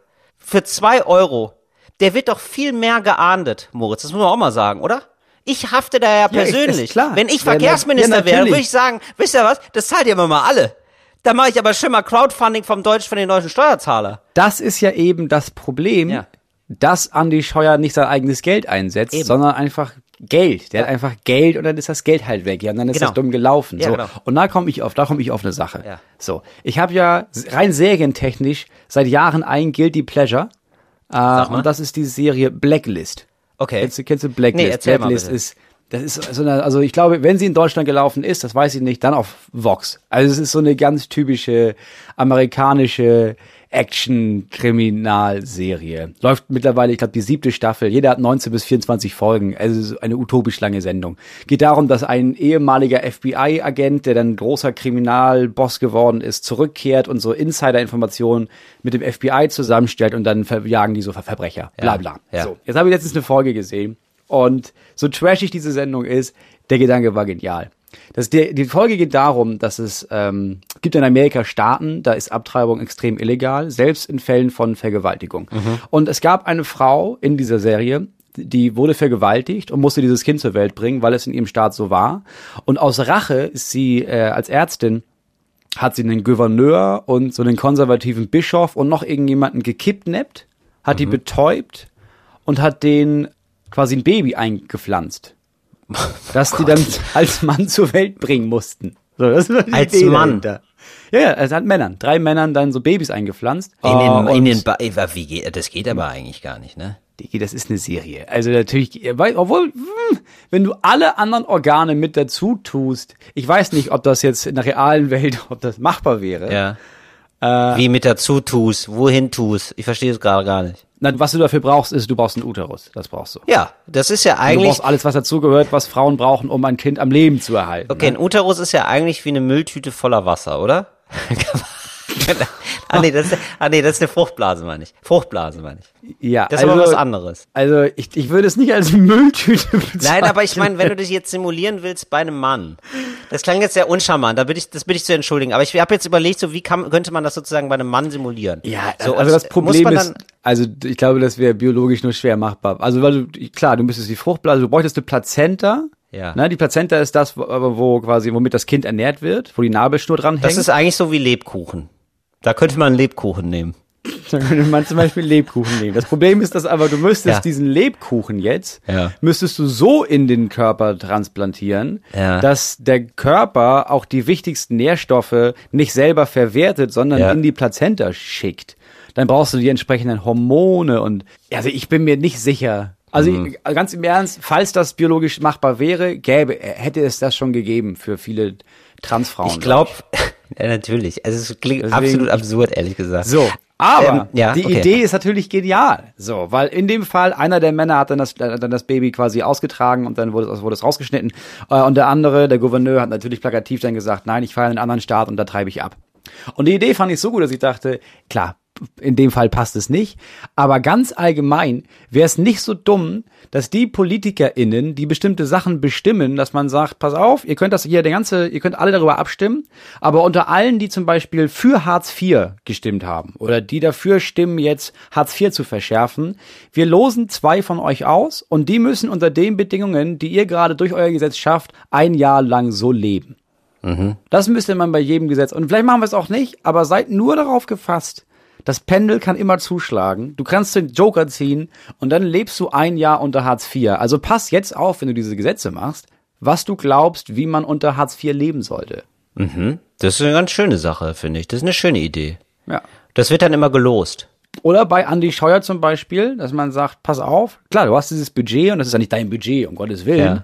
für zwei Euro, der wird doch viel mehr geahndet, Moritz. Das muss man auch mal sagen, oder? Ich hafte da ja persönlich. Ja, Wenn ich Verkehrsminister ja, wäre, würde ich sagen, wisst ihr was, das zahlt ihr mir mal alle. Da mache ich aber schon mal Crowdfunding vom Deutsch, von den deutschen Steuerzahler. Das ist ja eben das Problem, ja. dass Andi Scheuer nicht sein eigenes Geld einsetzt, eben. sondern einfach Geld. Der ja. hat einfach Geld und dann ist das Geld halt weg. Ja, und dann ist genau. das dumm gelaufen. Ja, so. Genau. Und da komme ich auf, da komme ich auf eine Sache. Ja. So, ich habe ja rein serientechnisch seit Jahren ein Guilty Pleasure. Äh, und das ist die Serie Blacklist. Okay. Kennst du, kennst du Blacklist? Nee, Blacklist ist das ist so eine, also ich glaube, wenn sie in Deutschland gelaufen ist, das weiß ich nicht, dann auf Vox. Also es ist so eine ganz typische amerikanische Action-Kriminalserie. Läuft mittlerweile, ich glaube, die siebte Staffel. Jeder hat 19 bis 24 Folgen. Also eine utopisch lange Sendung. Geht darum, dass ein ehemaliger FBI-Agent, der dann großer Kriminalboss geworden ist, zurückkehrt und so Insider-Informationen mit dem FBI zusammenstellt und dann verjagen die so Verbrecher. Bla bla. Ja, ja. So, jetzt habe ich letztens eine Folge gesehen. Und so trashig diese Sendung ist, der Gedanke war genial. Das, die, die Folge geht darum, dass es ähm, gibt in Amerika Staaten, da ist Abtreibung extrem illegal, selbst in Fällen von Vergewaltigung. Mhm. Und es gab eine Frau in dieser Serie, die wurde vergewaltigt und musste dieses Kind zur Welt bringen, weil es in ihrem Staat so war. Und aus Rache ist sie äh, als Ärztin hat sie einen Gouverneur und so einen konservativen Bischof und noch irgendjemanden gekidnappt, hat mhm. die betäubt und hat den quasi ein Baby eingepflanzt dass oh die dann als Mann zur Welt bringen mussten. So, das war die als Idee Mann. Dahinter. Ja, ja, es hat Männern, drei Männern dann so Babys eingepflanzt. In den, oh, in den ba wie geht, das geht aber eigentlich gar nicht, ne? Das ist eine Serie. Also natürlich, obwohl, hm, wenn du alle anderen Organe mit dazu tust, ich weiß nicht, ob das jetzt in der realen Welt, ob das machbar wäre. Ja. Wie mit dazu tust, wohin tust. Ich verstehe es gerade gar nicht. Na, was du dafür brauchst, ist, du brauchst einen Uterus. Das brauchst du. Ja, das ist ja Du eigentlich. brauchst alles, was dazugehört, was Frauen brauchen, um ein Kind am Leben zu erhalten. Okay, ein Uterus ist ja eigentlich wie eine Mülltüte voller Wasser, oder? ah, nee, das ist, ah, nee, das ist eine Fruchtblase, meine ich. Fruchtblase, meine ich. Ja, Das ist aber was anderes. Also ich, ich würde es nicht als Mülltüte bezeichnen. Nein, aber ich meine, wenn du dich jetzt simulieren willst bei einem Mann, das klang jetzt sehr uncharmant, da bitte ich, das bitte ich zu entschuldigen. Aber ich habe jetzt überlegt, so wie kann, könnte man das sozusagen bei einem Mann simulieren? Ja, so, also und das Problem ist, also ich glaube, das wäre biologisch nur schwer machbar. Also weil du, klar, du müsstest die Fruchtblase, du bräuchtest eine Plazenta. Ja. Ne, die Plazenta ist das, wo, wo quasi, womit das Kind ernährt wird, wo die Nabelschnur dran hängt. das ist eigentlich so wie Lebkuchen. Da könnte man einen Lebkuchen nehmen. Dann könnte man zum Beispiel Lebkuchen nehmen. Das Problem ist, dass aber du müsstest Ja. diesen Lebkuchen jetzt, Ja. müsstest du so in den Körper transplantieren, Ja. dass der Körper auch die wichtigsten Nährstoffe nicht selber verwertet, sondern in die Plazenta schickt. Dann brauchst du die entsprechenden Hormone und, also ich bin mir nicht sicher. Also Mhm. ich, ganz im Ernst, falls das biologisch machbar wäre, gäbe, hätte es das schon gegeben für viele Transfrauen. Ich glaube, ja, natürlich. Also es klingt Deswegen- absolut absurd, ehrlich gesagt. So, aber Ähm, ja, die okay. Idee ist natürlich genial. So, weil in dem Fall einer der Männer hat dann das, äh, dann das Baby quasi ausgetragen und dann wurde es, wurde es rausgeschnitten. Äh, Und der andere, der Gouverneur, hat natürlich plakativ dann gesagt, nein, ich fahre in einen anderen Staat und da treibe ich ab. Und die Idee fand ich so gut, dass ich dachte, klar, in dem Fall passt es nicht. Aber ganz allgemein wäre es nicht so dumm, dass die PolitikerInnen, die bestimmte Sachen bestimmen, dass man sagt, pass auf, ihr könnt das hier, der ganze, ihr könnt alle darüber abstimmen, aber unter allen, die zum Beispiel für Hartz IV gestimmt haben oder die dafür stimmen, jetzt Hartz IV zu verschärfen, wir losen zwei von euch aus und die müssen unter den Bedingungen, die ihr gerade durch euer Gesetz schafft, ein Jahr lang so leben. Das müsste man bei jedem Gesetz. Und vielleicht machen wir es auch nicht, aber seid nur darauf gefasst. Das Pendel kann immer zuschlagen. Du kannst den Joker ziehen und dann lebst du ein Jahr unter Hartz IV. Also pass jetzt auf, wenn du diese Gesetze machst, was du glaubst, wie man unter Hartz IV leben sollte. Das ist eine ganz schöne Sache, finde ich. Das ist eine schöne Idee. Ja. Das wird dann immer gelost. Oder bei Andy Scheuer zum Beispiel, dass man sagt, pass auf, klar, du hast dieses Budget und das ist ja nicht dein Budget, um Gottes Willen. Ja.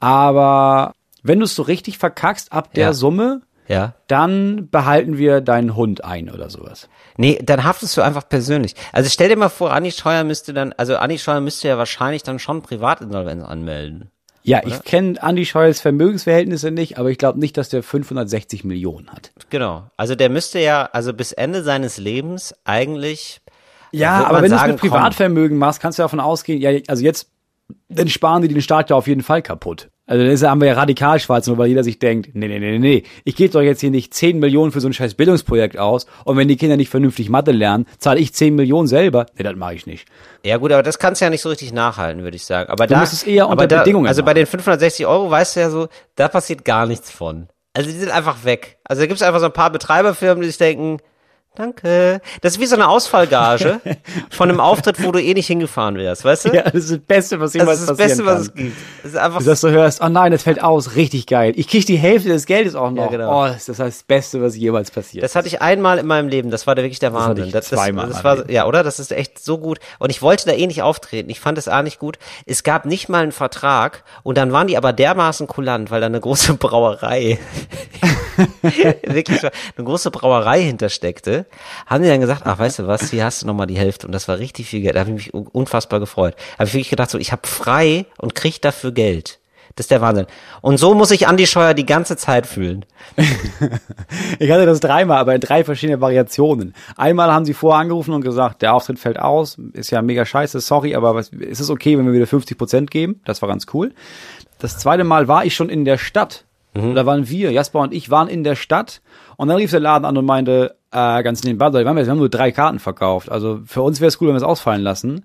Aber wenn du es so richtig verkackst ab der Ja. Summe, Ja. dann behalten wir deinen Hund ein oder sowas. Nee, dann haftest du einfach persönlich. Also stell dir mal vor, Anni Scheuer müsste dann, also Anni Scheuer müsste ja wahrscheinlich dann schon Privatinsolvenz anmelden. Ja, ich kenne Andy Scheuers Vermögensverhältnisse nicht, aber ich glaube nicht, dass der 560 Millionen hat. Genau. Also der müsste ja, also bis Ende seines Lebens eigentlich. Ja, aber wenn du es mit Privatvermögen machst, kannst du davon ausgehen, ja, also jetzt, dann sparen die den Staat ja auf jeden Fall kaputt. Also dann ist, haben wir ja radikal schwarz, nur weil jeder sich denkt, nee, nee, nee, nee, nee, ich gebe doch jetzt hier nicht 10 Millionen für so ein scheiß Bildungsprojekt aus und wenn die Kinder nicht vernünftig Mathe lernen, zahle ich 10 Millionen selber. Nee, das mache ich nicht. Ja gut, aber das kannst du ja nicht so richtig nachhalten, würde ich sagen. Aber Du da, musst es eher unter da, Bedingungen Also bei machen. den 560 Euro weißt du ja so, da passiert gar nichts von. Also die sind einfach weg. Also da gibt es einfach so ein paar Betreiberfirmen, die sich denken, danke. Das ist wie so eine Ausfallgage von einem Auftritt, wo du eh nicht hingefahren wärst, weißt du? Ja, das ist das Beste, was das jemals ist das passieren Beste, kann. was es gibt. Das ist einfach Dass du hörst, oh nein, das fällt aus, richtig geil. Ich krieg die Hälfte des Geldes auch noch. Ja, genau. Oh, das ist das Beste, was jemals passiert. Das hatte ich einmal in meinem Leben. Das war wirklich der Wahnsinn. das, zweimal das, das war, ja, oder? Das ist echt so gut. Und ich wollte da eh nicht auftreten. Ich fand es A nicht gut. Es gab nicht mal einen Vertrag. Und dann waren die aber dermaßen kulant, weil da eine große Brauerei, wirklich eine große Brauerei hintersteckte, haben die dann gesagt, ach, weißt du was, hier hast du nochmal die Hälfte. Und das war richtig viel Geld. Da habe ich mich unfassbar gefreut. Da habe ich wirklich gedacht, so, ich habe frei und krieg dafür Geld. Das ist der Wahnsinn. Und so muss ich Andi Scheuer die ganze Zeit fühlen. Ich hatte das dreimal, aber in drei verschiedene Variationen. Einmal haben sie vorher angerufen und gesagt, der Auftritt fällt aus, ist ja mega scheiße, sorry, aber was, ist es okay, wenn wir wieder 50 Prozent geben? Das war ganz cool. Das zweite Mal war ich schon in der Stadt. Da waren wir, Jasper und ich waren in der Stadt und dann rief der Laden an und meinte, äh, ganz nebenbei, wir haben, jetzt- wir haben nur drei Karten verkauft. Also für uns wäre es cool, wenn wir es ausfallen lassen.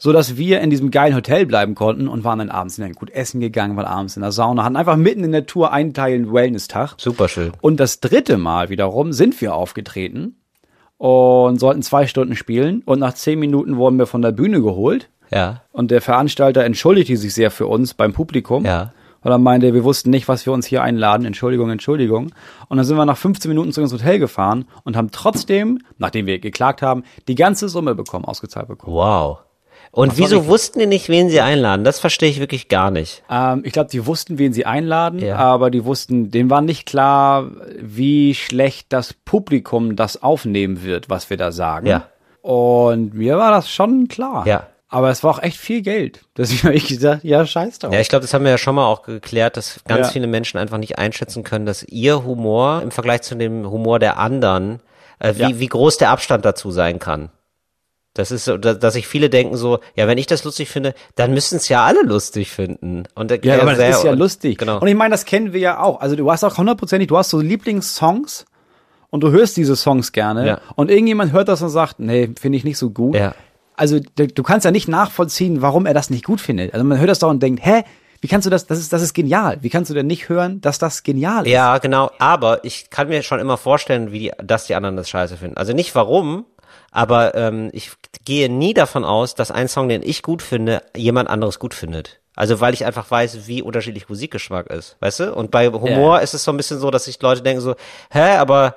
So dass wir in diesem geilen Hotel bleiben konnten und waren dann abends in ein gut essen gegangen, waren abends in der Sauna, hatten einfach mitten in der Tour einen Teil Wellness-Tag. Super schön. Und das dritte Mal wiederum sind wir aufgetreten und sollten zwei Stunden spielen. Und nach zehn Minuten wurden wir von der Bühne geholt. Ja. Und der Veranstalter entschuldigte sich sehr für uns beim Publikum. Ja. Und er meinte, wir wussten nicht, was wir uns hier einladen. Entschuldigung, Entschuldigung. Und dann sind wir nach 15 Minuten zu ins Hotel gefahren und haben trotzdem, nachdem wir geklagt haben, die ganze Summe bekommen, ausgezahlt bekommen. Wow. Und war wieso wussten die nicht, wen sie einladen? Das verstehe ich wirklich gar nicht. Ähm, ich glaube, die wussten, wen sie einladen, Ja. aber die wussten, denen war nicht klar, wie schlecht das Publikum das aufnehmen wird, was wir da sagen. Ja. Und mir war das schon klar. Ja. Aber es war auch echt viel Geld. Deswegen habe ich gesagt, ja, scheiß drauf. Ja, ich glaube, das haben wir ja schon mal auch geklärt, dass ganz Ja. viele Menschen einfach nicht einschätzen können, dass ihr Humor im Vergleich zu dem Humor der anderen, äh, wie, Ja. wie groß der Abstand dazu sein kann. Das ist so, da- dass sich viele denken so, ja, wenn ich das lustig finde, dann müssen es ja alle lustig finden. Und der- Ja, aber das ist ja lustig. Genau. Und ich meine, das kennen wir ja auch. Also du hast auch hundertprozentig, du hast so Lieblingssongs und du hörst diese Songs gerne Ja. und irgendjemand hört das und sagt, nee, finde ich nicht so gut. Ja. Also du, kannst ja nicht nachvollziehen, warum er das nicht gut findet. Also man hört das doch und denkt, hä, wie kannst du das, das ist, das ist genial. Wie kannst du denn nicht hören, dass das genial ist? Ja, genau. Aber ich kann mir schon immer vorstellen, wie die, dass die anderen das scheiße finden. Also nicht warum, aber ähm, ich gehe nie davon aus, dass ein Song, den ich gut finde, jemand anderes gut findet. Also weil ich einfach weiß, wie unterschiedlich Musikgeschmack ist, weißt du? Und bei Humor Ja. ist es so ein bisschen so, dass sich Leute denken so, hä, aber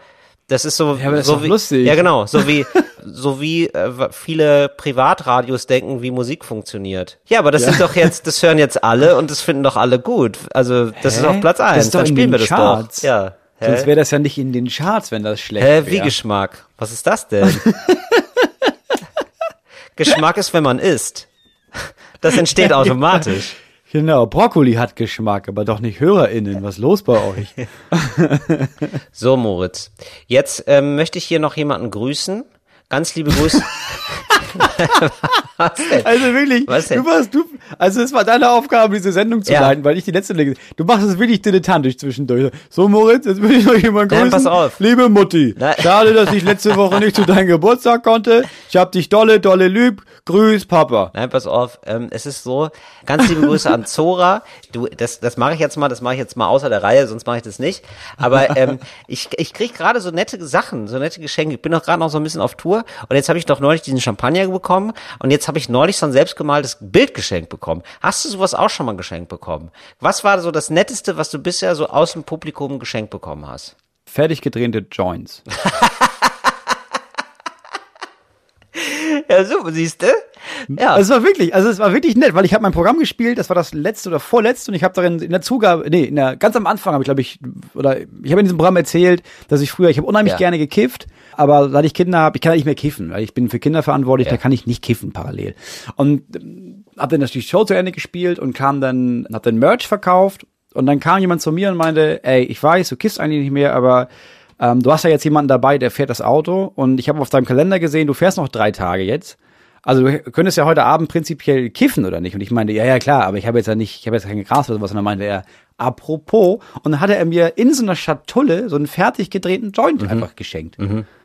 das ist so, Ja, aber das ist so doch wie, lustig. ja genau, so wie so wie äh, viele Privatradios denken, wie Musik funktioniert. Ja, aber das sind doch jetzt, das hören jetzt alle und das finden doch alle gut. Also das ist Hä? auf Platz eins, ist dann in spielen wir das Charts. doch. Ja. Hä? Sonst wäre das ja nicht in den Charts, wenn das schlecht Hä, wie wäre. Geschmack? Was ist das denn? Geschmack ist, wenn man isst. Das entsteht automatisch. Genau, Brokkoli hat Geschmack, aber doch nicht HörerInnen. Was ist los bei euch? So, Moritz. Jetzt ähm, möchte ich hier noch jemanden grüßen. Ganz liebe Grüße. Was denn? Also wirklich, Was denn? du warst, du, also es war deine Aufgabe, diese Sendung zu Ja. leiten, weil ich die letzte du machst es wirklich dilettantisch zwischendurch. So Moritz, jetzt will ich noch jemanden Nein, grüßen. pass auf. Liebe Mutti, Nein. schade, dass ich letzte Woche nicht zu deinem Geburtstag konnte. Ich hab dich dolle, dolle lieb. Grüß Papa. Nein, pass auf. Ähm, es ist so, ganz liebe Grüße an Zora. Du, das, das mache ich jetzt mal, das mache ich jetzt mal außer der Reihe, sonst mache ich das nicht. Aber ähm, ich, ich krieg gerade so nette Sachen, so nette Geschenke. Ich bin doch gerade noch so ein bisschen auf Tour und jetzt habe ich doch neulich diesen Champagner bekommen und jetzt habe ich neulich so ein selbstgemaltes Bild geschenkt bekommen. Hast du sowas auch schon mal geschenkt bekommen? Was war so das Netteste, was du bisher so aus dem Publikum geschenkt bekommen hast? Fertig gedrehte Joints. Ja, so, siehst du? Ja. Also es war wirklich, also es war wirklich nett, weil ich habe mein Programm gespielt, das war das letzte oder vorletzte und ich habe darin in der Zugabe, nee, in der, ganz am Anfang habe ich glaube ich, oder ich habe in diesem Programm erzählt, dass ich früher, ich habe unheimlich Ja. gerne gekifft, aber seit ich Kinder habe, ich kann ja nicht mehr kiffen, weil ich bin für Kinder verantwortlich, Ja. da kann ich nicht kiffen parallel. Und ähm, habe dann natürlich die Show zu Ende gespielt und kam dann, habe dann Merch verkauft und dann kam jemand zu mir und meinte, ey, ich weiß, du kiffst eigentlich nicht mehr, aber ähm, du hast ja jetzt jemanden dabei, der fährt das Auto und ich habe auf deinem Kalender gesehen, du fährst noch drei Tage jetzt. Also du könntest ja heute Abend prinzipiell kiffen oder nicht? Und ich meinte, ja, ja klar, aber ich habe jetzt ja nicht, ich habe jetzt kein Gras oder sowas. Und dann meinte er, apropos, und dann hatte er mir in so einer Schatulle so einen fertig gedrehten Joint einfach geschenkt,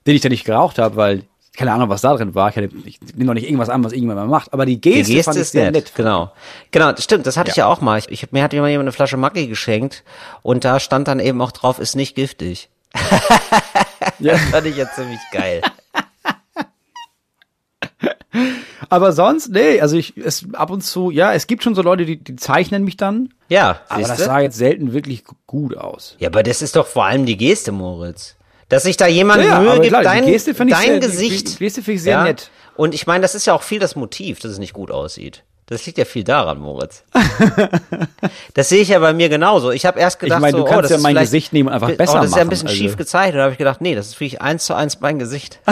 den ich dann nicht geraucht habe, weil keine Ahnung, was da drin war. Ich, ich nehme doch nicht irgendwas an, was irgendjemand mal macht. Aber die Die Geste, Geste fand ich ist nett. nett. Genau. Genau, das stimmt, das hatte ich ja auch mal. Ich, mir hat jemand eine Flasche Maggi geschenkt und da stand dann eben auch drauf, ist nicht giftig. Ja. Das fand ich ja ziemlich geil. Aber sonst, nee, also ich, es ab und zu, ja, es gibt schon so Leute, die, die zeichnen mich dann. Ja, Aber das sah jetzt selten wirklich gut aus. Ja, aber das ist doch vor allem die Geste, Moritz. Dass sich da jemand Ja, ja, Mühe gibt, klar, dein, Geste dein sehr- Gesicht. die Geste finde ich sehr nett. Und ich meine, das ist ja auch viel das Motiv, dass es nicht gut aussieht. Das liegt ja viel daran, Moritz. das sehe ich ja bei mir genauso. Ich habe erst gedacht, Ich meine, so, du oh, kannst das ja mein Gesicht nehmen und einfach oh, besser das ist ja ein machen, bisschen also. schief gezeichnet. Da habe ich gedacht, nee, das ist wirklich eins zu eins mein Gesicht.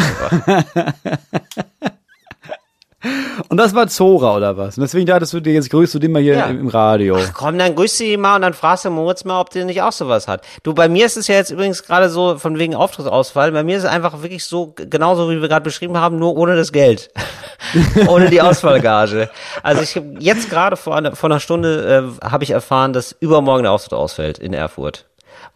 Und das war Zora oder was? Und deswegen dachtest du dir, jetzt grüßt du den mal hier Ja. im, im Radio. Komm, dann grüß sie mal und dann fragst du Moritz mal, ob der nicht auch sowas hat. Du, bei mir ist es ja jetzt übrigens gerade so, von wegen Auftrittsausfall, bei mir ist es einfach wirklich so, genauso wie wir gerade beschrieben haben, nur ohne das Geld. ohne die Ausfallgage. Also ich hab jetzt gerade vor einer, vor einer Stunde äh, habe ich erfahren, dass übermorgen der Auftritt ausfällt in Erfurt.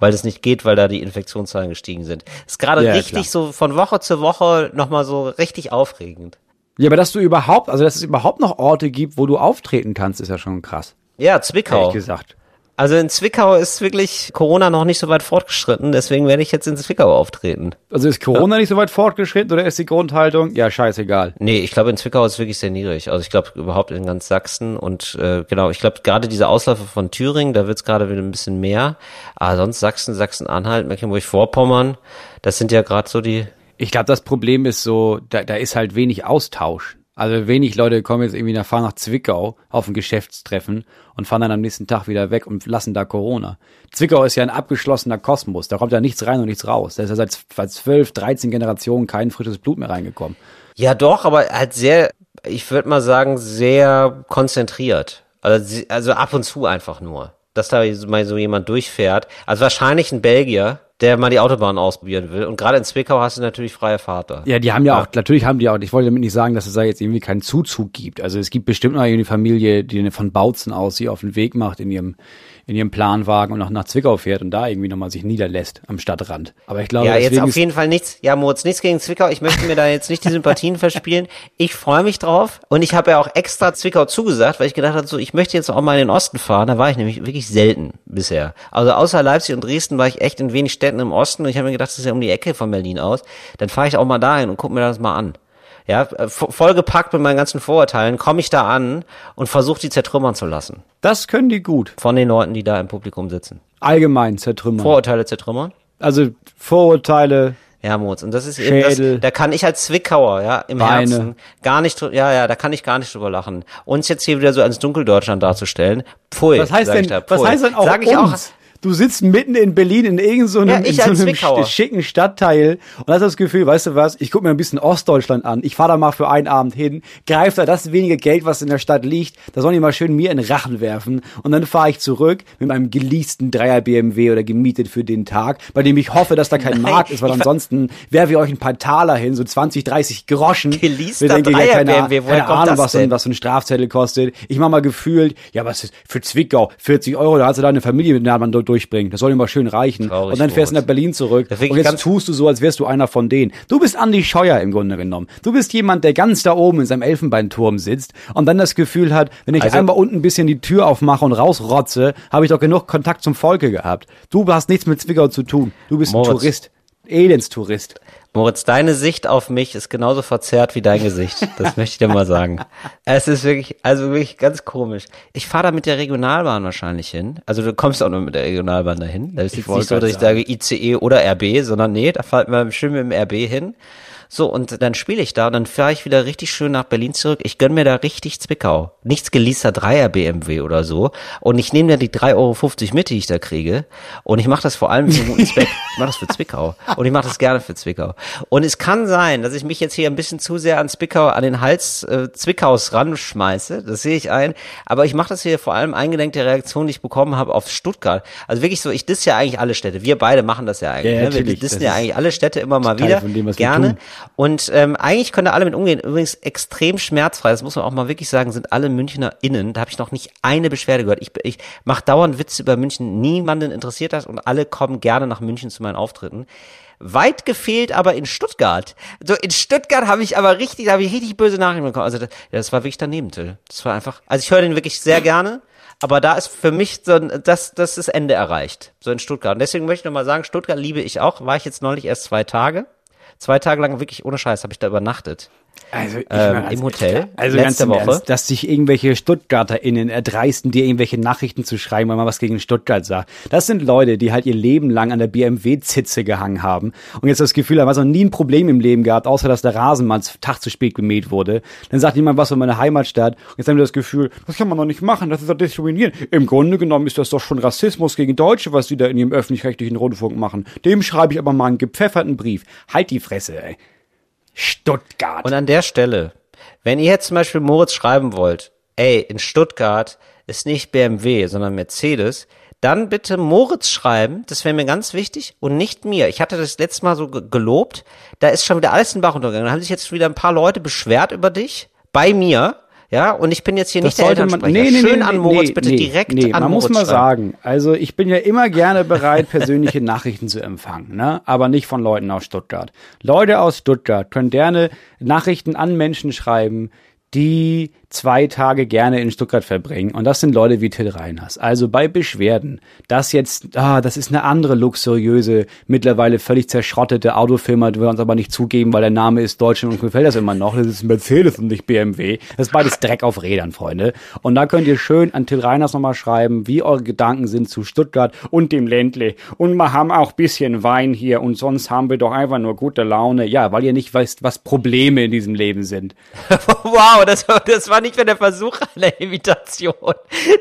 Weil das nicht geht, weil da die Infektionszahlen gestiegen sind. Ist gerade Ja, richtig klar. so von Woche zu Woche nochmal so richtig aufregend. Ja, aber dass du überhaupt, also dass es überhaupt noch Orte gibt, wo du auftreten kannst, ist ja schon krass. Ja, Zwickau. Ehrlich gesagt. Also in Zwickau ist wirklich Corona noch nicht so weit fortgeschritten, deswegen werde ich jetzt in Zwickau auftreten. Also ist Corona nicht so weit fortgeschritten oder ist die Grundhaltung, ja, scheißegal. Nee, ich glaube in Zwickau ist es wirklich sehr niedrig. Also ich glaube überhaupt in ganz Sachsen und äh, genau, ich glaube gerade diese Ausläufe von Thüringen, da wird es gerade wieder ein bisschen mehr. Aber sonst Sachsen, Sachsen-Anhalt, Mecklenburg-Vorpommern, das sind ja gerade so die. Ich glaube, das Problem ist so, da, da ist halt wenig Austausch. Also wenig Leute kommen jetzt irgendwie nach, fahren nach Zwickau auf ein Geschäftstreffen und fahren dann am nächsten Tag wieder weg und lassen da Corona. Zwickau ist ja ein abgeschlossener Kosmos. Da kommt ja nichts rein und nichts raus. Da ist ja seit, 12, 13 Generationen kein frisches Blut mehr reingekommen. Ja, doch, aber halt sehr, ich würde mal sagen, sehr konzentriert. Also, also ab und zu einfach nur. Dass da mal so jemand durchfährt. Also wahrscheinlich ein Belgier, der mal die Autobahn ausprobieren will. Und gerade in Zwickau hast du natürlich freie Fahrt da. Ja, die haben ja, auch, natürlich haben die auch, ich wollte damit nicht sagen, dass es da jetzt irgendwie keinen Zuzug gibt. Also es gibt bestimmt noch eine Familie, die von Bautzen aus sie auf den Weg macht in ihrem, in ihrem Planwagen und auch nach Zwickau fährt und da irgendwie nochmal sich niederlässt am Stadtrand. Aber ich glaube, Ja, jetzt auf jeden Fall nichts. Ja, Moritz, nichts gegen Zwickau. Ich möchte mir da jetzt nicht die Sympathien verspielen. Ich freue mich drauf. Und ich habe ja auch extra Zwickau zugesagt, weil ich gedacht habe, so, ich möchte jetzt auch mal in den Osten fahren. Da war ich nämlich wirklich selten bisher. Also außer Leipzig und Dresden war ich echt in wenig Städten im Osten. Und ich habe mir gedacht, das ist ja um die Ecke von Berlin aus. Dann fahre ich auch mal dahin und gucke mir das mal an. Ja, vo- vollgepackt mit meinen ganzen Vorurteilen, komme ich da an und versuche die zertrümmern zu lassen. das können die gut. Von den Leuten, die da im Publikum sitzen. Allgemein zertrümmern. Vorurteile zertrümmern? also Vorurteile, Ja, Moritz. Und das ist eben das, da kann ich als Zwickauer, ja, im Beine. Herzen gar nicht, ja, ja, da kann ich gar nicht drüber lachen. Uns jetzt hier wieder so als Dunkeldeutschland darzustellen, pfui. Was heißt denn, da, was heißt denn auch Sag ich auch, uns? Du sitzt mitten in Berlin in irgendeinem so Ja, so schicken Stadtteil und hast das Gefühl, weißt du was, ich gucke mir ein bisschen Ostdeutschland an, ich fahre da mal für einen Abend hin, greife da das wenige Geld, was in der Stadt liegt, da sollen die mal schön mir in Rachen werfen und dann fahre ich zurück mit meinem geleasten Dreier BMW oder gemietet für den Tag, bei dem ich hoffe, dass da kein Nein, Markt ist, weil ansonsten werfe ich euch ein paar Taler hin, so 20, 30 Groschen. Geleaster denken, Dreier keine, BMW, woher keine Ahnung, was so, ein, was so ein Strafzettel kostet. Ich mach mal gefühlt, ja, was ist für Zwickau, 40 Euro, da hast du da eine Familie mit dort durchbringen. Das soll mal schön reichen. Traurig, und dann fährst du nach. Berlin zurück und jetzt tust du so, als wärst du einer von denen. Du bist Andi Scheuer im Grunde genommen. Du bist jemand, der ganz da oben in seinem Elfenbeinturm sitzt und dann das Gefühl hat, wenn ich Also- einmal unten ein bisschen die Tür aufmache und rausrotze, habe ich doch genug Kontakt zum Volke gehabt. Du hast nichts mit Zwickau zu tun. Du bist ein Moritz. Tourist. Elendstourist. Moritz, deine Sicht auf mich ist genauso verzerrt wie dein Gesicht. Das möchte ich dir mal sagen. Es ist wirklich, also wirklich ganz komisch. Ich fahre da mit der Regionalbahn wahrscheinlich hin. Also du kommst auch nur mit der Regionalbahn dahin. Das ist jetzt nicht so, dass ich sage ICE oder RB, sondern nee, da fahren wir schön mit dem RB hin. So, und dann spiele ich da dann fahre ich wieder richtig schön nach Berlin zurück. Ich gönn mir da richtig Zwickau. Nichts geleaster Dreier BMW oder so. Und ich nehme da die 3,50 Euro mit, die ich da kriege. Und ich mache das vor allem für guten Zweck. Ich mache das für Zwickau. Und ich mache das gerne für Zwickau. Und es kann sein, dass ich mich jetzt hier ein bisschen zu sehr an Zwickau, an den Hals äh, Zwickaus ranschmeiße. Das sehe ich ein. Aber ich mache das hier vor allem eingedenk der Reaktion, die ich bekommen habe auf Stuttgart. Also wirklich so, ich diss ja eigentlich alle Städte. Wir beide machen das ja eigentlich. Ja, ne? Wir dissen ja eigentlich alle Städte immer mal wieder. von dem, was wir gerne. Und ähm, eigentlich können da alle mit umgehen. Übrigens extrem schmerzfrei, das muss man auch mal wirklich sagen, sind alle Münchner innen. Da habe ich noch nicht eine Beschwerde gehört. Ich, ich mache dauernd Witze über München. Niemanden interessiert das und alle kommen gerne nach München zu meinen Auftritten. Weit gefehlt aber in Stuttgart. So in Stuttgart habe ich aber richtig, da habe ich richtig böse Nachrichten bekommen. Also das, das war wirklich daneben, Till. Das war einfach. Also ich höre den wirklich sehr gerne. Aber da ist für mich so das, das ist Ende erreicht. So in Stuttgart. Und deswegen möchte ich nochmal sagen, Stuttgart liebe ich auch. War ich jetzt neulich erst zwei Tage. Zwei Tage lang wirklich ohne Scheiß habe ich da übernachtet. Also ich meine, im Hotel, Also letzte Woche. Ernst, dass sich irgendwelche StuttgarterInnen erdreisten, dir irgendwelche Nachrichten zu schreiben, weil man was gegen Stuttgart sagt. Das sind Leute, die halt ihr Leben lang an der BMW-Zitze gehangen haben und jetzt das Gefühl haben, was noch nie ein Problem im Leben gehabt, außer dass der Rasen mal einen Tag zu spät gemäht wurde. Dann sagt jemand was von meiner Heimatstadt und jetzt haben wir das Gefühl, das kann man doch nicht machen, das ist doch diskriminieren. Im Grunde genommen ist das doch schon Rassismus gegen Deutsche, was die da in ihrem öffentlich-rechtlichen Rundfunk machen. Dem schreibe ich aber mal einen gepfefferten Brief. Halt die Fresse, ey. Stuttgart. Und an der Stelle, wenn ihr jetzt zum Beispiel Moritz schreiben wollt, ey, in Stuttgart ist nicht BMW, sondern Mercedes, dann bitte Moritz schreiben, das wäre mir ganz wichtig und nicht mir. Ich hatte das letzte Mal so ge- gelobt, da ist schon wieder alles in Bach untergegangen. Da haben sich jetzt schon wieder ein paar Leute beschwert über dich, bei mir, ja, und ich bin jetzt hier nicht der Elternsprecher. Schön an Moritz, bitte direkt nee, an man Moritz muss mal sagen, also ich bin ja immer gerne bereit, persönliche Nachrichten zu empfangen, ne? aber nicht von Leuten aus Stuttgart. Leute aus Stuttgart können gerne Nachrichten an Menschen schreiben, die zwei Tage gerne in Stuttgart verbringen. Und das sind Leute wie Till Reiners. Also bei Beschwerden, dass jetzt, ah, das ist eine andere luxuriöse, mittlerweile völlig zerschrottete Autofirma, die wir uns aber nicht zugeben, weil der Name ist Deutsch und gefällt das immer noch. Das ist Mercedes und nicht BMW. Das ist beides Dreck auf Rädern, Freunde. Und da könnt ihr schön an Till Reiners nochmal schreiben, wie eure Gedanken sind zu Stuttgart und dem Ländle. Und wir haben auch bisschen Wein hier und sonst haben wir doch einfach nur gute Laune. Ja, weil ihr nicht wisst, was Probleme in diesem Leben sind. wow, genau, das war, das war nicht mehr der Versuch einer Imitation.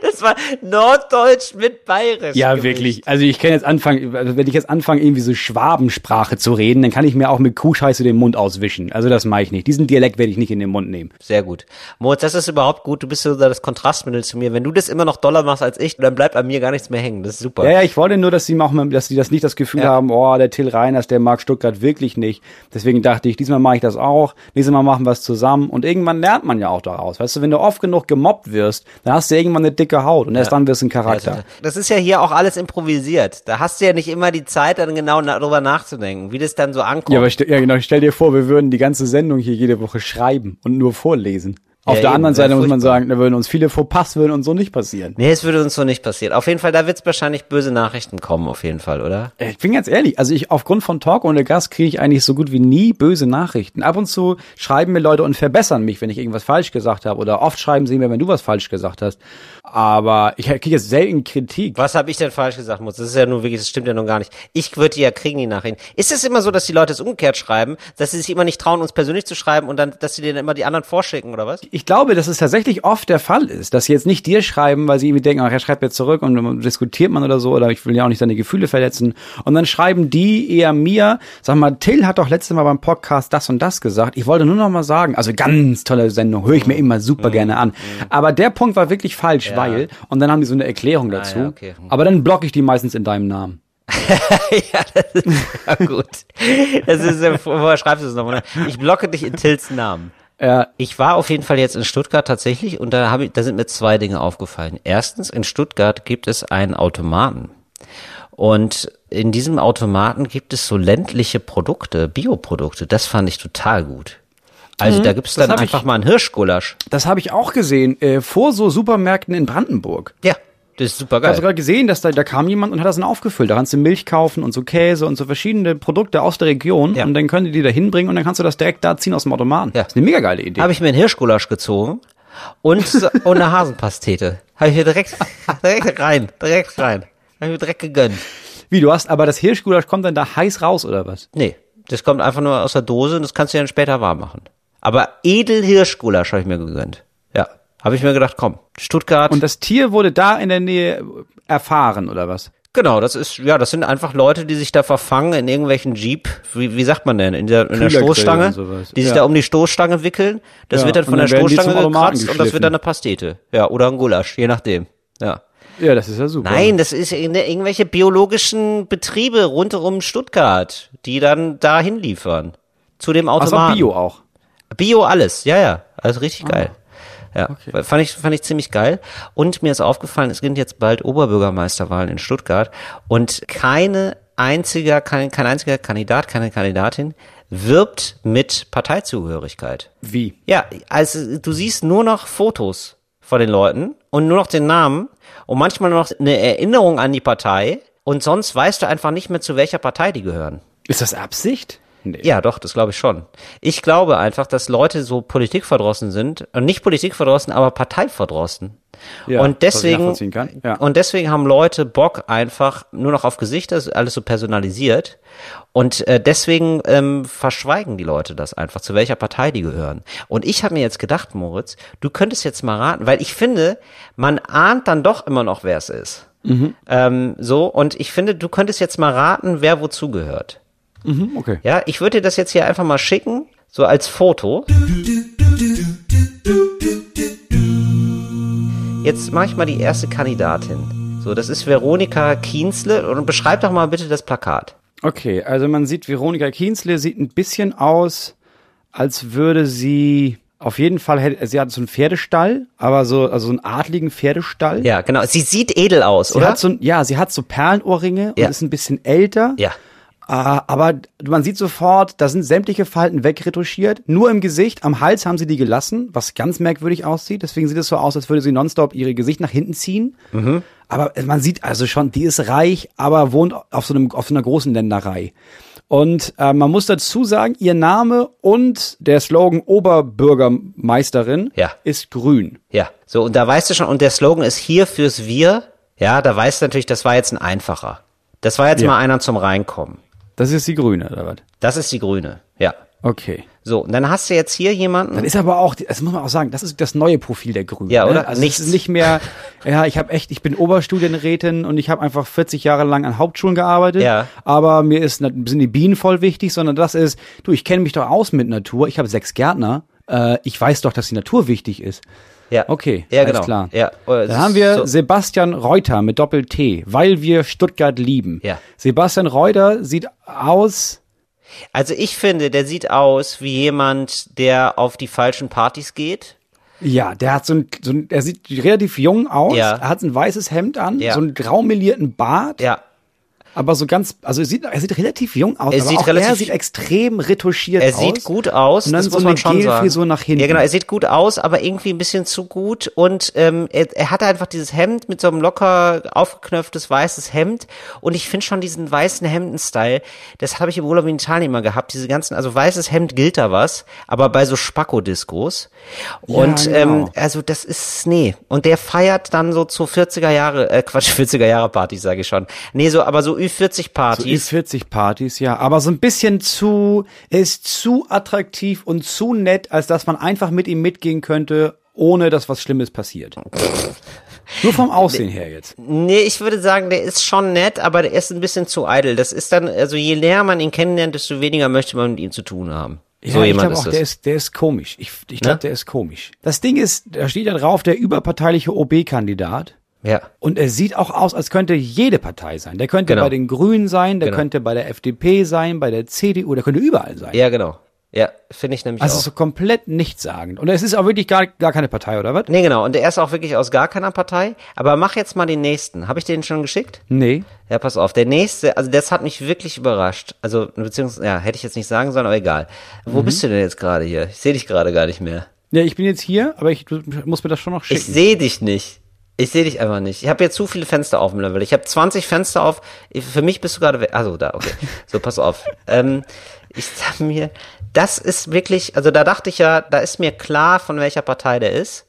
Das war Norddeutsch mit Bayerisch. Ja, gemischt. wirklich. Also ich kann jetzt anfangen, also wenn ich jetzt anfange, irgendwie so Schwabensprache zu reden, dann kann ich mir auch mit Kuhscheiße den Mund auswischen. Also das mache ich nicht. Diesen Dialekt werde ich nicht in den Mund nehmen. Sehr gut. Moritz, das ist überhaupt gut. Du bist so das Kontrastmittel zu mir. Wenn du das immer noch doller machst als ich, dann bleibt an mir gar nichts mehr hängen. Das ist super. Ja, ja, ich wollte nur, dass sie auch dass sie das nicht das Gefühl Ja. haben, oh, der Till Reiners, der mag Stuttgart wirklich nicht. Deswegen dachte ich, diesmal mache ich das auch, nächstes Mal machen wir es zusammen und irgendwann lernt man ja auch daraus. Weißt du, wenn du oft genug gemobbt wirst, dann hast du irgendwann eine dicke Haut und erst dann wirst du ein Charakter. Das ist ja hier auch alles improvisiert. Da hast du ja nicht immer die Zeit, dann genau na drüber nachzudenken, wie das dann so ankommt. Ja, aber ja, genau, stell dir vor, wir würden die ganze Sendung hier jede Woche schreiben und nur vorlesen. Auf Ja, der eben, anderen Seite muss man sagen, da würden uns viele Fauxpas würden uns so nicht passieren. Nee, es würde uns so nicht passieren. Auf jeden Fall, da wird es wahrscheinlich böse Nachrichten kommen, auf jeden Fall, oder? Äh, Ich bin ganz ehrlich, also ich aufgrund von Talk ohne Gast kriege ich eigentlich so gut wie nie böse Nachrichten. Ab und zu schreiben mir Leute und verbessern mich, wenn ich irgendwas falsch gesagt habe. Oder oft schreiben sie mir, wenn du was falsch gesagt hast. Aber ich kriege jetzt selten Kritik. Was habe ich denn falsch gesagt, Mutz? Das ist ja nur wirklich, das stimmt ja nun gar nicht. Ich würde die ja kriegen, die Nachrichten. Ist es immer so, dass die Leute es umgekehrt schreiben, dass sie sich immer nicht trauen, uns persönlich zu schreiben und dann, dass sie denen immer die anderen vorschicken, oder was? Ich glaube, dass es tatsächlich oft der Fall ist, dass sie jetzt nicht dir schreiben, weil sie irgendwie denken, ach, er schreibt jetzt zurück und dann diskutiert man oder so, oder ich will ja auch nicht seine Gefühle verletzen. Und dann schreiben die eher mir, sag mal, Till hat doch letztes Mal beim Podcast das und das gesagt. Ich wollte nur noch mal sagen, also ganz tolle Sendung, höre ich mir immer super gerne an. Aber der Punkt war wirklich falsch, weil, und dann haben die so eine Erklärung dazu. ja, okay. Aber dann blocke ich die meistens in deinem Namen. ja, das ist ja gut. Das ist, ja- woher schreibst du es nochmal? Ich blocke dich in Tills Namen. Ja, Ich war auf jeden Fall jetzt in Stuttgart tatsächlich und da, habe ich, da sind mir zwei Dinge aufgefallen. Erstens, in Stuttgart gibt es einen Automaten. Und in diesem Automaten gibt es so ländliche Produkte, Bioprodukte. Das fand ich total gut. Also da gibt es dann einfach ich- mal einen Hirschgulasch. das habe ich auch gesehen, äh, vor so Supermärkten in Brandenburg. Ja, das ist super Ich habe geil. sogar gesehen, dass da, da kam jemand und hat das dann aufgefüllt. Da kannst du Milch kaufen und so Käse und so verschiedene Produkte aus der Region Ja. und dann können die die da hinbringen und dann kannst du das direkt da ziehen aus dem Automaten. Ja. Das ist eine mega geile Idee. Habe ich mir einen Hirschgulasch gezogen und, und eine Hasenpastete. Habe ich mir direkt, direkt rein, direkt rein. Habe ich mir direkt gegönnt. Wie, du hast aber das Hirschgulasch kommt dann da heiß raus oder was? Nee, das kommt einfach nur aus der Dose und das kannst du dann später warm machen. Aber Edelhirschgulasch habe ich mir gegönnt. Ja, habe ich mir gedacht, komm, Stuttgart. Und das Tier wurde da in der Nähe erfahren oder was? genau, das ist ja, das sind einfach Leute, die sich da verfangen in irgendwelchen Jeep. Wie, wie sagt man denn in der, in der Stoßstange, die sich Ja. da um die Stoßstange wickeln. Das Ja, wird dann von der dann die Stoßstange gekratzt und das wird dann eine Pastete. Ja, oder ein Gulasch, je nachdem. Ja. Ja, das ist ja super. Nein, das ist der, irgendwelche biologischen Betriebe rundherum Stuttgart, die dann da hinliefern. Zu dem Also Automaten. Bio auch. Bio alles, ja, ja. Also richtig Ah. geil. Ja, fand ich, fand ich ziemlich geil. Und mir ist aufgefallen, es sind jetzt bald Oberbürgermeisterwahlen in Stuttgart und keine einziger, kein, kein einziger Kandidat, keine Kandidatin wirbt mit Parteizugehörigkeit. Wie? Ja, also du siehst nur noch Fotos von den Leuten und nur noch den Namen und manchmal nur noch eine Erinnerung an die Partei und sonst weißt du einfach nicht mehr, zu welcher Partei die gehören. Ist das Absicht? Nee. Ja, doch, das glaube ich schon. Ich glaube einfach, dass Leute so politikverdrossen sind, und nicht politikverdrossen, aber parteiverdrossen. Ja, und deswegen, ja. und deswegen haben Leute Bock einfach nur noch auf Gesichter, ist alles so personalisiert. Und äh, deswegen ähm, verschweigen die Leute das einfach, zu welcher Partei die gehören. Und ich habe mir jetzt gedacht, Moritz, du könntest jetzt mal raten, weil ich finde, man ahnt dann doch immer noch, wer es ist. Mhm. Ähm, so, und ich finde, du könntest jetzt mal raten, wer wozu gehört. Mhm, okay. Ja, ich würde dir das jetzt hier einfach mal schicken, so als Foto. Jetzt mache ich mal die erste Kandidatin. So, das ist Veronika Kienzle und beschreib doch mal bitte das Plakat. Okay, also man sieht, Veronika Kienzle sieht ein bisschen aus, als würde sie auf jeden Fall, hätte, sie hat so einen Pferdestall, aber so, also so einen adligen Pferdestall. Ja, genau. Sie sieht edel aus, Sie oder? hat so, ja, sie hat so Perlenohrringe Ja. und ist ein bisschen älter. ja. Ah, aber man sieht sofort, da sind sämtliche Falten wegretuschiert. Nur im Gesicht, am Hals haben sie die gelassen, was ganz merkwürdig aussieht. Deswegen sieht es so aus, als würde sie nonstop ihre Gesicht nach hinten ziehen. Mhm. Aber man sieht also schon, die ist reich, aber wohnt auf so, einem, auf so einer großen Länderei. Und äh, man muss dazu sagen, ihr Name und der Slogan Oberbürgermeisterin Ja. ist grün. Ja. So, und da weißt du schon, und der Slogan ist hier fürs Wir. Ja, da weißt du natürlich, das war jetzt ein einfacher. Das war jetzt Ja. mal einer zum Reinkommen. Das ist die grüne, oder was? Das ist die Grüne. Ja. Okay. So, und dann hast du jetzt hier jemanden. Dann ist aber auch, das muss man auch sagen, das ist das neue Profil der Grünen. Ja, ne? oder? Also Nichts. es ist nicht mehr, ja, ich habe echt, ich bin Oberstudienrätin und ich habe einfach 40 Jahre lang an Hauptschulen gearbeitet. Ja. Aber mir ist sind die Bienen voll wichtig, sondern das ist, du, ich kenne mich doch aus mit Natur. Ich habe sechs Gärtner. Äh, ich weiß doch, dass die Natur wichtig ist. Ja. Okay, ja, alles genau. klar. Ja, äh, Dann haben wir so, Sebastian Reuter mit Doppel-T, weil wir Stuttgart lieben. Ja. Sebastian Reuter sieht aus, Also ich finde, der sieht aus wie jemand, der auf die falschen Partys geht. ja, der hat so ein, so ein er sieht relativ jung aus, Ja. er hat ein weißes Hemd an, Ja. so einen graumelierten Bart, Ja. Aber so ganz, also er sieht, er sieht relativ jung aus, Er aber sieht auch er relativ- sieht extrem retuschiert Er aus. sieht gut aus, Und dann das so muss man eine schon sagen. Gelfrisur nach hinten. Ja, genau, er sieht gut aus, aber irgendwie ein bisschen zu gut und ähm, er, er hat einfach dieses Hemd mit so einem locker aufgeknöpftes weißes Hemd und ich finde schon diesen weißen Hemden-Style, das habe ich im Urlaub in Italien immer gehabt, diese ganzen, also weißes Hemd gilt da was, aber bei so Spacko-Diskos und Ja, ähm, genau. also das ist, nee, und der feiert dann so zu 40er Jahre, äh Quatsch, 40er Jahre Partys sage ich schon, nee, so, aber so Ü40 Partys. So Ü40-Partys, ja. Aber so ein bisschen zu, er ist zu attraktiv und zu nett, als dass man einfach mit ihm mitgehen könnte, ohne dass was Schlimmes passiert. Nur vom Aussehen her jetzt. Nee, ich würde sagen, der ist schon nett, aber der ist ein bisschen zu eitel. Das ist dann, also je näher man ihn kennenlernt, desto weniger möchte man mit ihm zu tun haben. so ja, ich jemand glaube ist auch, der ist, der ist komisch. Ich, ich glaube, Ne? der ist komisch. Das Ding ist, da steht da drauf, der überparteiliche OB-Kandidat. Ja. Und er sieht auch aus, als könnte jede Partei sein. Der könnte Genau. bei den Grünen sein, der Genau. könnte bei der FDP sein, bei der CDU, der könnte überall sein. Ja, genau. Ja, finde ich nämlich Also auch. so komplett nichtssagend. Und es ist auch wirklich gar, gar keine Partei, oder was? Nee, genau. Und der ist auch wirklich aus gar keiner Partei. Aber mach jetzt mal den nächsten. Habe ich den schon geschickt? Nee. Ja, pass auf. Der nächste, also das hat mich wirklich überrascht. Also, beziehungsweise, ja, hätte ich jetzt nicht sagen sollen, aber egal. Mhm. Wo bist du denn jetzt gerade hier? Ich sehe dich gerade gar nicht mehr. Ja, ich bin jetzt hier, aber ich muss mir das schon noch Ich schicken. sehe dich nicht. Ich sehe dich einfach nicht. Ich habe jetzt zu viele Fenster auf dem Level. Ich habe 20 Fenster auf. Für mich bist du gerade weg. Also da, okay. So, pass auf. ähm, ich sag mir, das ist wirklich, also da dachte ich ja, da ist mir klar, von welcher Partei der ist.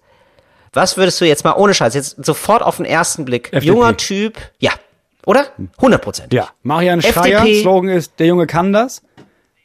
Was würdest du jetzt mal ohne Scheiß, jetzt sofort auf den ersten Blick, FDP. junger Typ, ja, oder? 100 Prozent. ja, Marian FDP. Schreier, Slogan ist, der Junge kann das.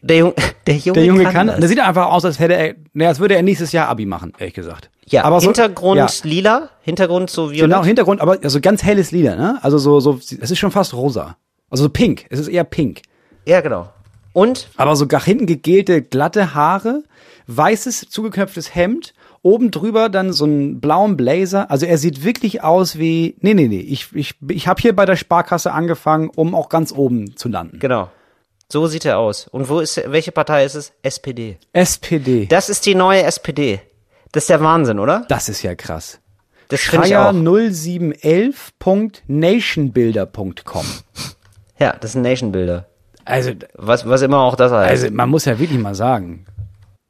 Der, Jung, der Junge, Der Junge kann, kann, das. der sieht einfach aus, als hätte er, ne, als würde er nächstes Jahr Abi machen, ehrlich gesagt. Ja, aber so, Hintergrund ja, lila, Hintergrund so violett. genau, Hintergrund, aber also ganz helles Lila, ne? Also so, so, es ist schon fast rosa. Also so pink, es ist eher pink. Ja, genau. Und Aber so nach hinten gegelte, glatte Haare, weißes, zugeknöpftes Hemd, oben drüber dann so einen blauen Blazer. Also er sieht wirklich aus wie, nee, nee, nee, ich, ich, ich habe hier bei der Sparkasse angefangen, um auch ganz oben zu landen. Genau. So sieht er aus. Und wo ist, welche Partei ist es? SPD. SPD. Das ist die neue SPD. Das ist der Wahnsinn, oder? Das ist ja krass. Das finde ich Schreier auch. 0711.nationbilder.com. Ja, das sind Nation-Bilder. Also, Was, was immer auch das heißt. also man muss ja wirklich mal sagen,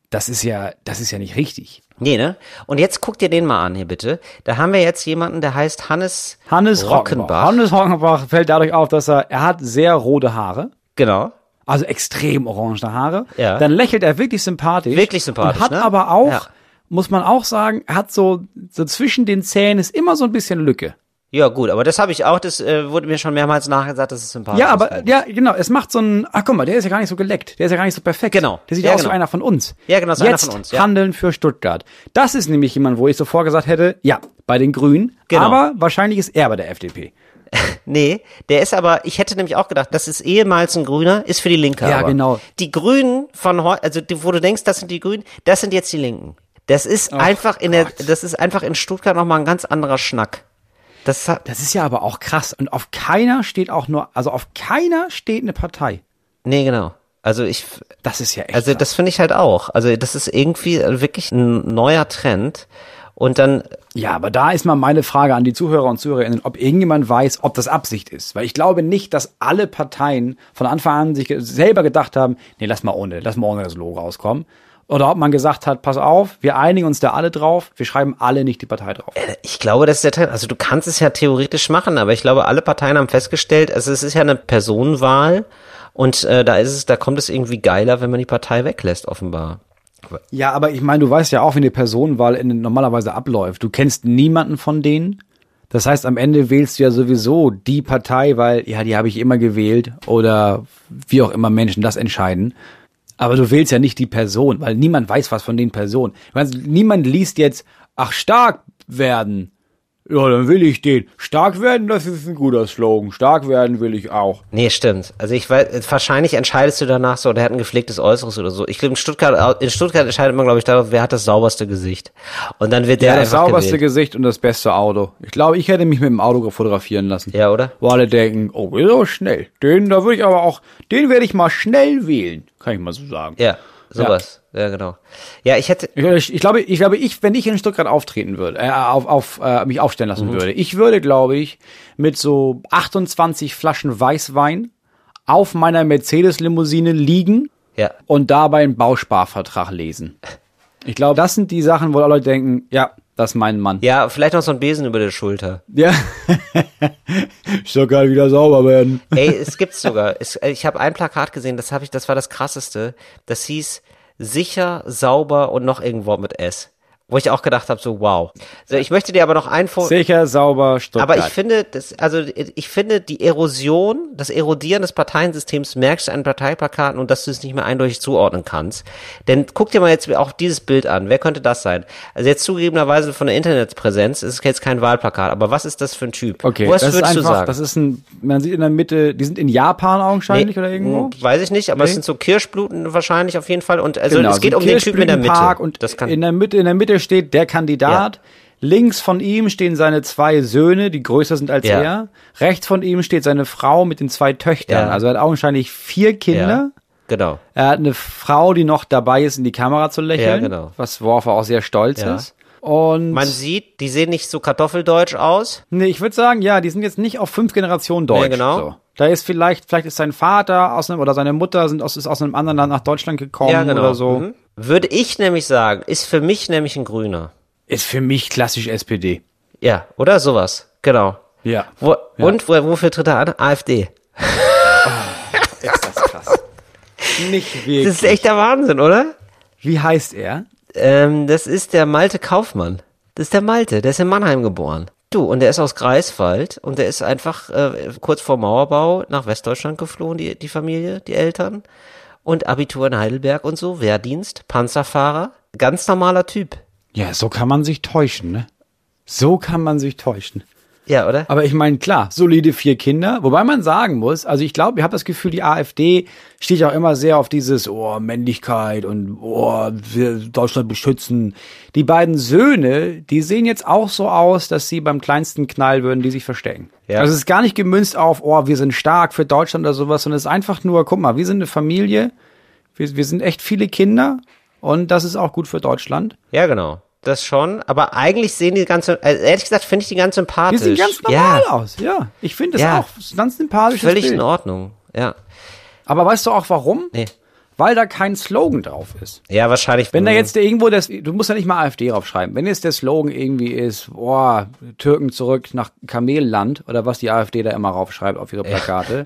das ist ja, das ist ja nicht richtig. nee, ne? Und jetzt guck dir den mal an hier bitte. Da haben wir jetzt jemanden, der heißt Hannes, Hannes Rockenbach. Rockenbach. Hannes Rockenbach fällt dadurch auf, dass er, er hat sehr rote Haare. Genau. Also extrem orange Haare. Ja. Dann lächelt er wirklich sympathisch. Wirklich sympathisch, Und hat ne? aber auch, Ja. Muss man auch sagen, hat so, so zwischen den Zähnen ist immer so ein bisschen Lücke. Ja, gut, aber das habe ich auch, das äh, wurde mir schon mehrmals nachgesagt, das ist sympathisch. Ja, aber, ja, genau, es macht so ein, ach guck mal, der ist ja gar nicht so geleckt. Der ist ja gar nicht so perfekt. Genau. Der sieht Ja, aus wie genau. einer von uns. Ja, genau, so Jetzt einer von uns, ja. Handeln für Stuttgart. Das ist nämlich jemand, wo ich sofort gesagt hätte, ja, bei den Grünen. Genau. Aber wahrscheinlich ist er bei der FDP. Nee, der ist aber, ich hätte nämlich auch gedacht, das ist ehemals ein Grüner, ist für die Linke. Ja, aber. genau. Die Grünen von heute, also die, wo du denkst, das sind die Grünen, das sind jetzt die Linken. Das ist einfach in der, das ist einfach in Stuttgart nochmal ein ganz anderer Schnack. Das Das ist ja aber auch krass. Und auf keiner steht auch nur, also auf keiner steht eine Partei. nee, genau. Also ich, Das ist ja echt also krass. das finde ich halt auch. Also das ist irgendwie wirklich ein neuer Trend. Und dann, Ja, aber da ist mal meine Frage an die Zuhörer und Zuhörerinnen, ob irgendjemand weiß, ob das Absicht ist. Weil ich glaube nicht, dass alle Parteien von Anfang an sich selber gedacht haben, nee, lass mal ohne, lass mal ohne das Logo rauskommen. Oder ob man gesagt hat, pass auf, wir einigen uns da alle drauf, wir schreiben alle nicht die Partei drauf. ich glaube, das ist der Trend. Also du kannst es ja theoretisch machen, aber ich glaube, alle Parteien haben festgestellt, also es ist ja eine Personenwahl und äh, da ist es, da kommt es irgendwie geiler, wenn man die Partei weglässt, offenbar. Ja, aber ich meine, du weißt ja auch, wie eine Personenwahl in, normalerweise abläuft. Du kennst niemanden von denen. Das heißt, am Ende wählst du ja sowieso die Partei, weil, ja, die habe ich immer gewählt oder wie auch immer Menschen das entscheiden. Aber du wählst ja nicht die Person, weil niemand weiß was von den Personen. Niemand liest jetzt, ach, stark werden. Ja, dann will ich den. Stark werden, das ist ein guter Slogan. Stark werden will ich auch. Nee, stimmt. Also ich weiß, wahrscheinlich entscheidest du danach so, der hat ein gepflegtes Äußeres oder so. Ich glaube, in Stuttgart, in Stuttgart entscheidet man, glaube ich, darauf, wer hat das sauberste Gesicht. Und dann wird der Ja, das einfach sauberste gewählt. Gesicht und das beste Auto. Ich glaube, ich hätte mich mit dem Auto fotografieren lassen. Ja, oder? Wo alle denken, oh, so schnell. Den, da würde ich aber auch, den werde ich mal schnell wählen. Kann ich mal so sagen. Ja, sowas. Ja, genau. Ja, ich hätte, Ich, ich glaube, ich glaube, ich, wenn ich in Stuttgart auftreten würde, äh, auf, auf äh, mich aufstellen lassen Mhm. würde, ich würde, glaube ich, mit so 28 Flaschen Weißwein auf meiner Mercedes-Limousine liegen ja, und dabei einen Bausparvertrag lesen. Ich glaube, das sind die Sachen, wo alle Leute denken, ja, das ist mein Mann. ja, vielleicht noch so ein Besen über der Schulter. Ja. Stuttgart wieder sauber werden. Ey, es gibt's sogar. Es, ich habe ein Plakat gesehen, das habe ich, das war das krasseste. Das hieß sicher, sauber und noch irgendwo mit S. Wo ich auch gedacht habe, so wow. So, ich möchte dir aber noch ein Sicher, sauber, Stuttgart. aber ich finde, das, also ich finde die Erosion, das Erodieren des Parteiensystems merkst du an Parteiplakaten und dass du es nicht mehr eindeutig zuordnen kannst. Denn guck dir mal jetzt auch dieses Bild an. Wer könnte das sein? Also jetzt zugegebenerweise von der Internetpräsenz ist es jetzt kein Wahlplakat, aber was ist das für ein Typ? Okay, Was das ist würdest du einfach, sagen? das ist ein, man sieht in der Mitte, die sind in Japan augenscheinlich oder irgendwo. Hm, Weiß ich nicht, aber es Nee. sind so Kirschbluten wahrscheinlich auf jeden Fall. Und also Genau, es geht um den Typen in der Mitte. Und das kann, in der Mitte, in der Mitte steht der Kandidat. Links von ihm stehen seine zwei Söhne, die größer sind als Ja. er. Rechts von ihm steht seine Frau mit den zwei Töchtern. Ja. Also er hat augenscheinlich vier Kinder. ja, genau. Er hat eine Frau, die noch dabei ist, in die Kamera zu lächeln. Ja, genau. Was worauf er auch sehr stolz Ja. ist. Und Man sieht, die sehen nicht so kartoffeldeutsch aus. nee, ich würde sagen, ja, die sind jetzt nicht auf fünf Generationen Deutsch. Nee, genau. So. Da ist vielleicht, vielleicht ist sein Vater aus einem, oder seine Mutter sind aus, ist aus einem anderen Land nach Deutschland gekommen Ja, genau. oder so. Mhm. Würde ich nämlich sagen, ist für mich nämlich ein Grüner. Ist für mich klassisch SPD. Ja, oder sowas. Genau. Ja. Wo, Und wo, wofür tritt er an? AfD. Ist das krass. Nicht wirklich. Das ist echt der Wahnsinn, oder? Wie heißt er? Ähm, das ist der Malte Kaufmann. Das ist der Malte, der ist in Mannheim geboren. Du, und der ist aus Greifswald und der ist einfach äh, kurz vor Mauerbau nach Westdeutschland geflohen, die, die Familie, die Eltern. Und Abitur in Heidelberg und so, Wehrdienst, Panzerfahrer, ganz normaler Typ. Ja, so kann man sich täuschen, ne? So kann man sich täuschen. Ja, oder? Aber ich meine, klar, solide vier Kinder. Wobei man sagen muss, also ich glaube, ich habe das Gefühl, die AfD steht ja auch immer sehr auf dieses, oh, Männlichkeit und, oh, wir Deutschland beschützen. Die beiden Söhne, die sehen jetzt auch so aus, dass sie beim kleinsten Knall würden, die sich verstecken. Ja. Also es ist gar nicht gemünzt auf, oh, wir sind stark für Deutschland oder sowas, sondern es ist einfach nur, guck mal, wir sind eine Familie, wir, wir sind echt viele Kinder und das ist auch gut für Deutschland. Ja, genau. Das schon, aber eigentlich sehen die ganze, also ehrlich gesagt finde ich die ganz Die sympathisch. sehen ganz normal ja, aus, ja. Ich finde es Ja. auch das ganz sympathisches Völlig Bild. in Ordnung. Ja. Aber weißt du auch warum? Nee. Weil da kein Slogan drauf ist. Ja, wahrscheinlich. Wenn da jetzt irgendwo das, du musst ja nicht mal AfD draufschreiben. Wenn jetzt der Slogan irgendwie ist, boah, Türken zurück nach Kamelland oder was die AfD da immer raufschreibt auf ihre Plakate,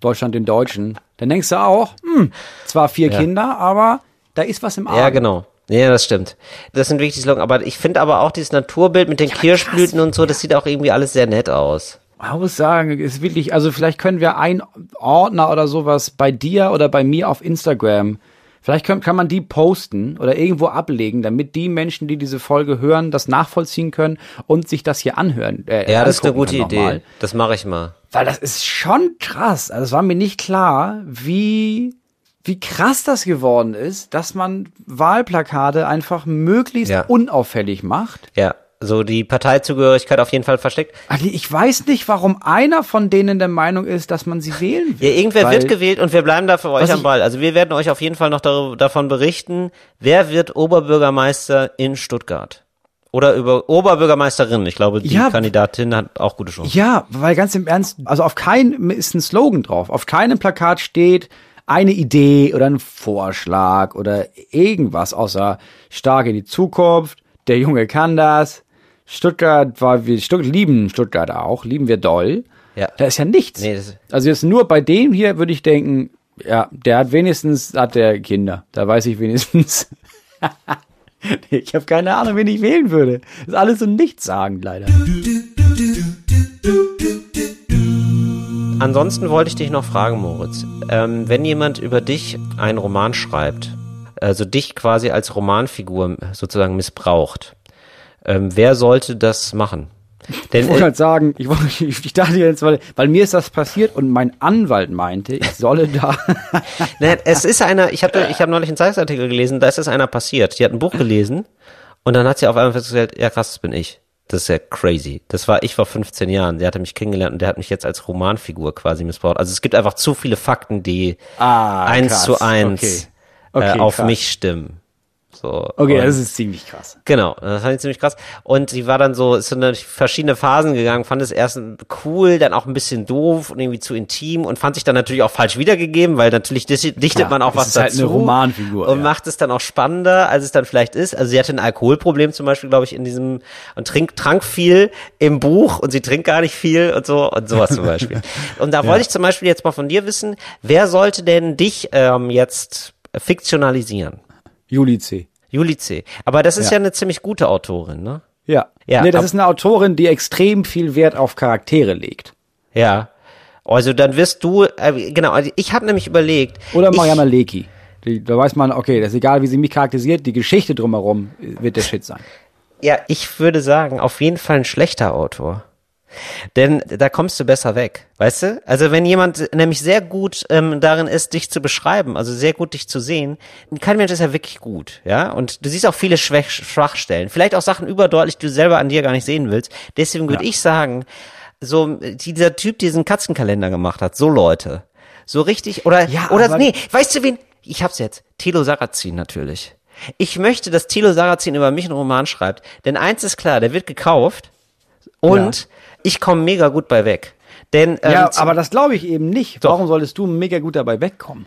Deutschland den Deutschen, dann denkst du auch, hm, zwar vier Kinder, aber da ist was im Argen. Ja, genau. Ja, das stimmt. Das sind wirklich Slogan. Aber ich finde aber auch dieses Naturbild mit den Kirschblüten und so, das sieht auch irgendwie alles sehr nett aus. Man muss sagen, ist wirklich, also vielleicht können wir einen Ordner oder sowas bei dir oder bei mir auf Instagram, vielleicht können, kann man die posten oder irgendwo ablegen, damit die Menschen, die diese Folge hören, das nachvollziehen können und sich das hier anhören. Äh, Ja, das ist eine gute Idee. Das mache ich mal. Weil das ist schon krass. Also es war mir nicht klar, wie, wie krass das geworden ist, dass man Wahlplakate einfach möglichst Ja. unauffällig macht. Ja. So die Parteizugehörigkeit auf jeden Fall versteckt. Ali, ich weiß nicht, warum einer von denen der Meinung ist, dass man sie wählen will. Ja, irgendwer wird gewählt und wir bleiben da für euch am Ball. Also wir werden euch auf jeden Fall noch darüber, davon berichten, wer wird Oberbürgermeister in Stuttgart. Oder über Oberbürgermeisterin. Ich glaube, die Ja. Kandidatin hat auch gute Chancen. Ja, weil ganz im Ernst, also auf keinem ist ein Slogan drauf. Auf keinem Plakat steht eine Idee oder ein Vorschlag oder irgendwas außer stark in die Zukunft, der Junge kann das. Stuttgart war, wir Stuttgart lieben Stuttgart auch, lieben wir doll. Ja. Da ist ja nichts. Nee, das- also jetzt nur bei dem hier würde ich denken, ja, der hat wenigstens, hat der Kinder. Da weiß ich wenigstens. Ich habe keine Ahnung, wen ich wählen würde. Das ist alles so nichtssagend leider. Ansonsten wollte ich dich noch fragen, Moritz. Ähm, wenn jemand über dich einen Roman schreibt, also dich quasi als Romanfigur sozusagen missbraucht, ähm, wer sollte das machen? Denn Ich wollte äh, halt sagen, ich, wollte, ich, dachte jetzt, weil, weil mir ist das passiert und mein Anwalt meinte, ich solle da. ne, es ist einer, ich habe ich hab neulich einen Zeitungsartikel gelesen, da ist es einer passiert. Die hat ein Buch gelesen und dann hat sie auf einmal festgestellt, ja krass, das bin ich. Das ist ja crazy. Das war, ich vor 15 Jahren. Der hatte mich kennengelernt und der hat mich jetzt als Romanfigur quasi missbraucht. Also es gibt einfach zu viele Fakten, die Ah, eins krass. zu eins Okay. Okay, äh, auf krass. mich stimmen. So. Okay, und, das ist ziemlich krass. Genau, das fand ich ziemlich krass. Und sie war dann so, ist dann durch verschiedene Phasen gegangen, fand es erst cool, dann auch ein bisschen doof und irgendwie zu intim und fand sich dann natürlich auch falsch wiedergegeben, weil natürlich dichtet Klar, man auch was ist halt dazu. eine Romanfigur, Und ja. macht es dann auch spannender, als es dann vielleicht ist. Also sie hatte ein Alkoholproblem zum Beispiel, glaube ich, in diesem, und trink, trank viel im Buch und sie trinkt gar nicht viel und so und sowas zum Beispiel. Und da wollte ich zum Beispiel jetzt mal von dir wissen, wer sollte denn dich ähm, jetzt fiktionalisieren? Juli C. Juli C. Aber das ist ja, Ja. eine ziemlich gute Autorin, ne? Ja. Ja, nee, das ist eine Autorin, die extrem viel Wert auf Charaktere legt. Ja. Also dann wirst du, äh, genau, also ich habe nämlich überlegt. Oder Mariana Leki. Da weiß man, okay, das ist egal, wie sie mich charakterisiert, die Geschichte drumherum wird der Shit sein. Ja, ich würde sagen, auf jeden Fall ein schlechter Autor. Denn da kommst du besser weg, weißt du? Also wenn jemand nämlich sehr gut ähm, darin ist, dich zu beschreiben, also sehr gut dich zu sehen, kein Mensch ist ja wirklich gut, ja? Und du siehst auch viele Schwach Schwachstellen, vielleicht auch Sachen überdeutlich, die du selber an dir gar nicht sehen willst. Deswegen würde Ja. ich sagen, so dieser Typ, der diesen Katzenkalender gemacht hat, so Leute, so richtig oder Ja, oder nee, weißt du wen? Ich hab's jetzt. Thilo Sarrazin natürlich. Ich möchte, dass Thilo Sarrazin über mich einen Roman schreibt, denn eins ist klar, der wird gekauft und ich komme mega gut bei weg. Denn ähm, Ja, aber das glaube ich eben nicht. Warum solltest du mega gut dabei wegkommen?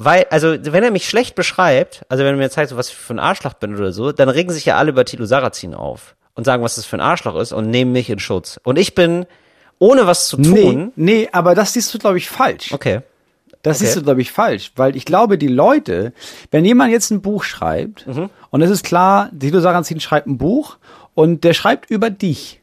weil, also wenn er mich schlecht beschreibt, also wenn er mir zeigt, so was ich für ein Arschloch bin oder so, dann regen sich ja alle über Thilo Sarrazin auf und sagen, was das für ein Arschloch ist und nehmen mich in Schutz. Und ich bin, ohne was zu tun, Nee, nee, aber das siehst du, glaube ich, falsch. okay, Das Okay. siehst du, glaube ich, falsch. Weil ich glaube, die Leute, wenn jemand jetzt ein Buch schreibt, Mhm. und es ist klar, Tito Sarrazin schreibt ein Buch und der schreibt über dich.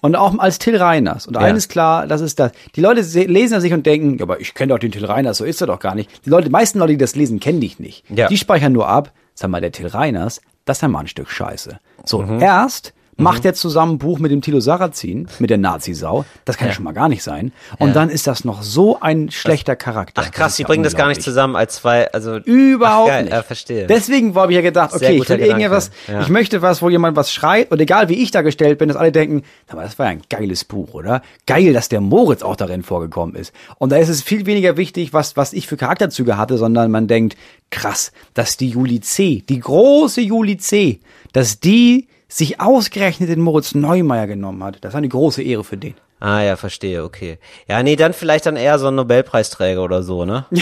Und auch als Till Reiners. Und Ja. eines klar, das ist das. Die Leute se- lesen das sich und denken, ja, aber ich kenne doch den Till Reiners, so ist er doch gar nicht. Die Leute, die meisten Leute, die das lesen, kennen dich nicht. Ja. Die speichern nur ab, sag mal, der Till Reiners, das ist ja mal ein Stück Scheiße. So, Mhm. erst macht er zusammen ein Buch mit dem Tilo Sarrazin, mit der Nazi-Sau. Das kann ja. Schon mal gar nicht sein. Und Ja. dann ist das noch so ein schlechter Charakter. ach krass, die bringen das gar nicht zusammen als zwei, also Überhaupt geil, nicht. Ja, verstehe. Deswegen habe ich ja gedacht, okay, ich will irgendwas, ja. ich möchte was, wo jemand was schreit und egal wie ich dargestellt bin, dass alle denken, aber das war ja ein geiles Buch, oder? Geil, dass der Moritz auch darin vorgekommen ist. Und da ist es viel weniger wichtig, was, was ich für Charakterzüge hatte, sondern man denkt, krass, dass die Juli C., die große Juli C., dass die sich ausgerechnet den Moritz Neumeier genommen hat. Das war eine große Ehre für den. Ah ja, verstehe, okay. Ja, nee, dann vielleicht dann eher so ein Nobelpreisträger oder so, ne?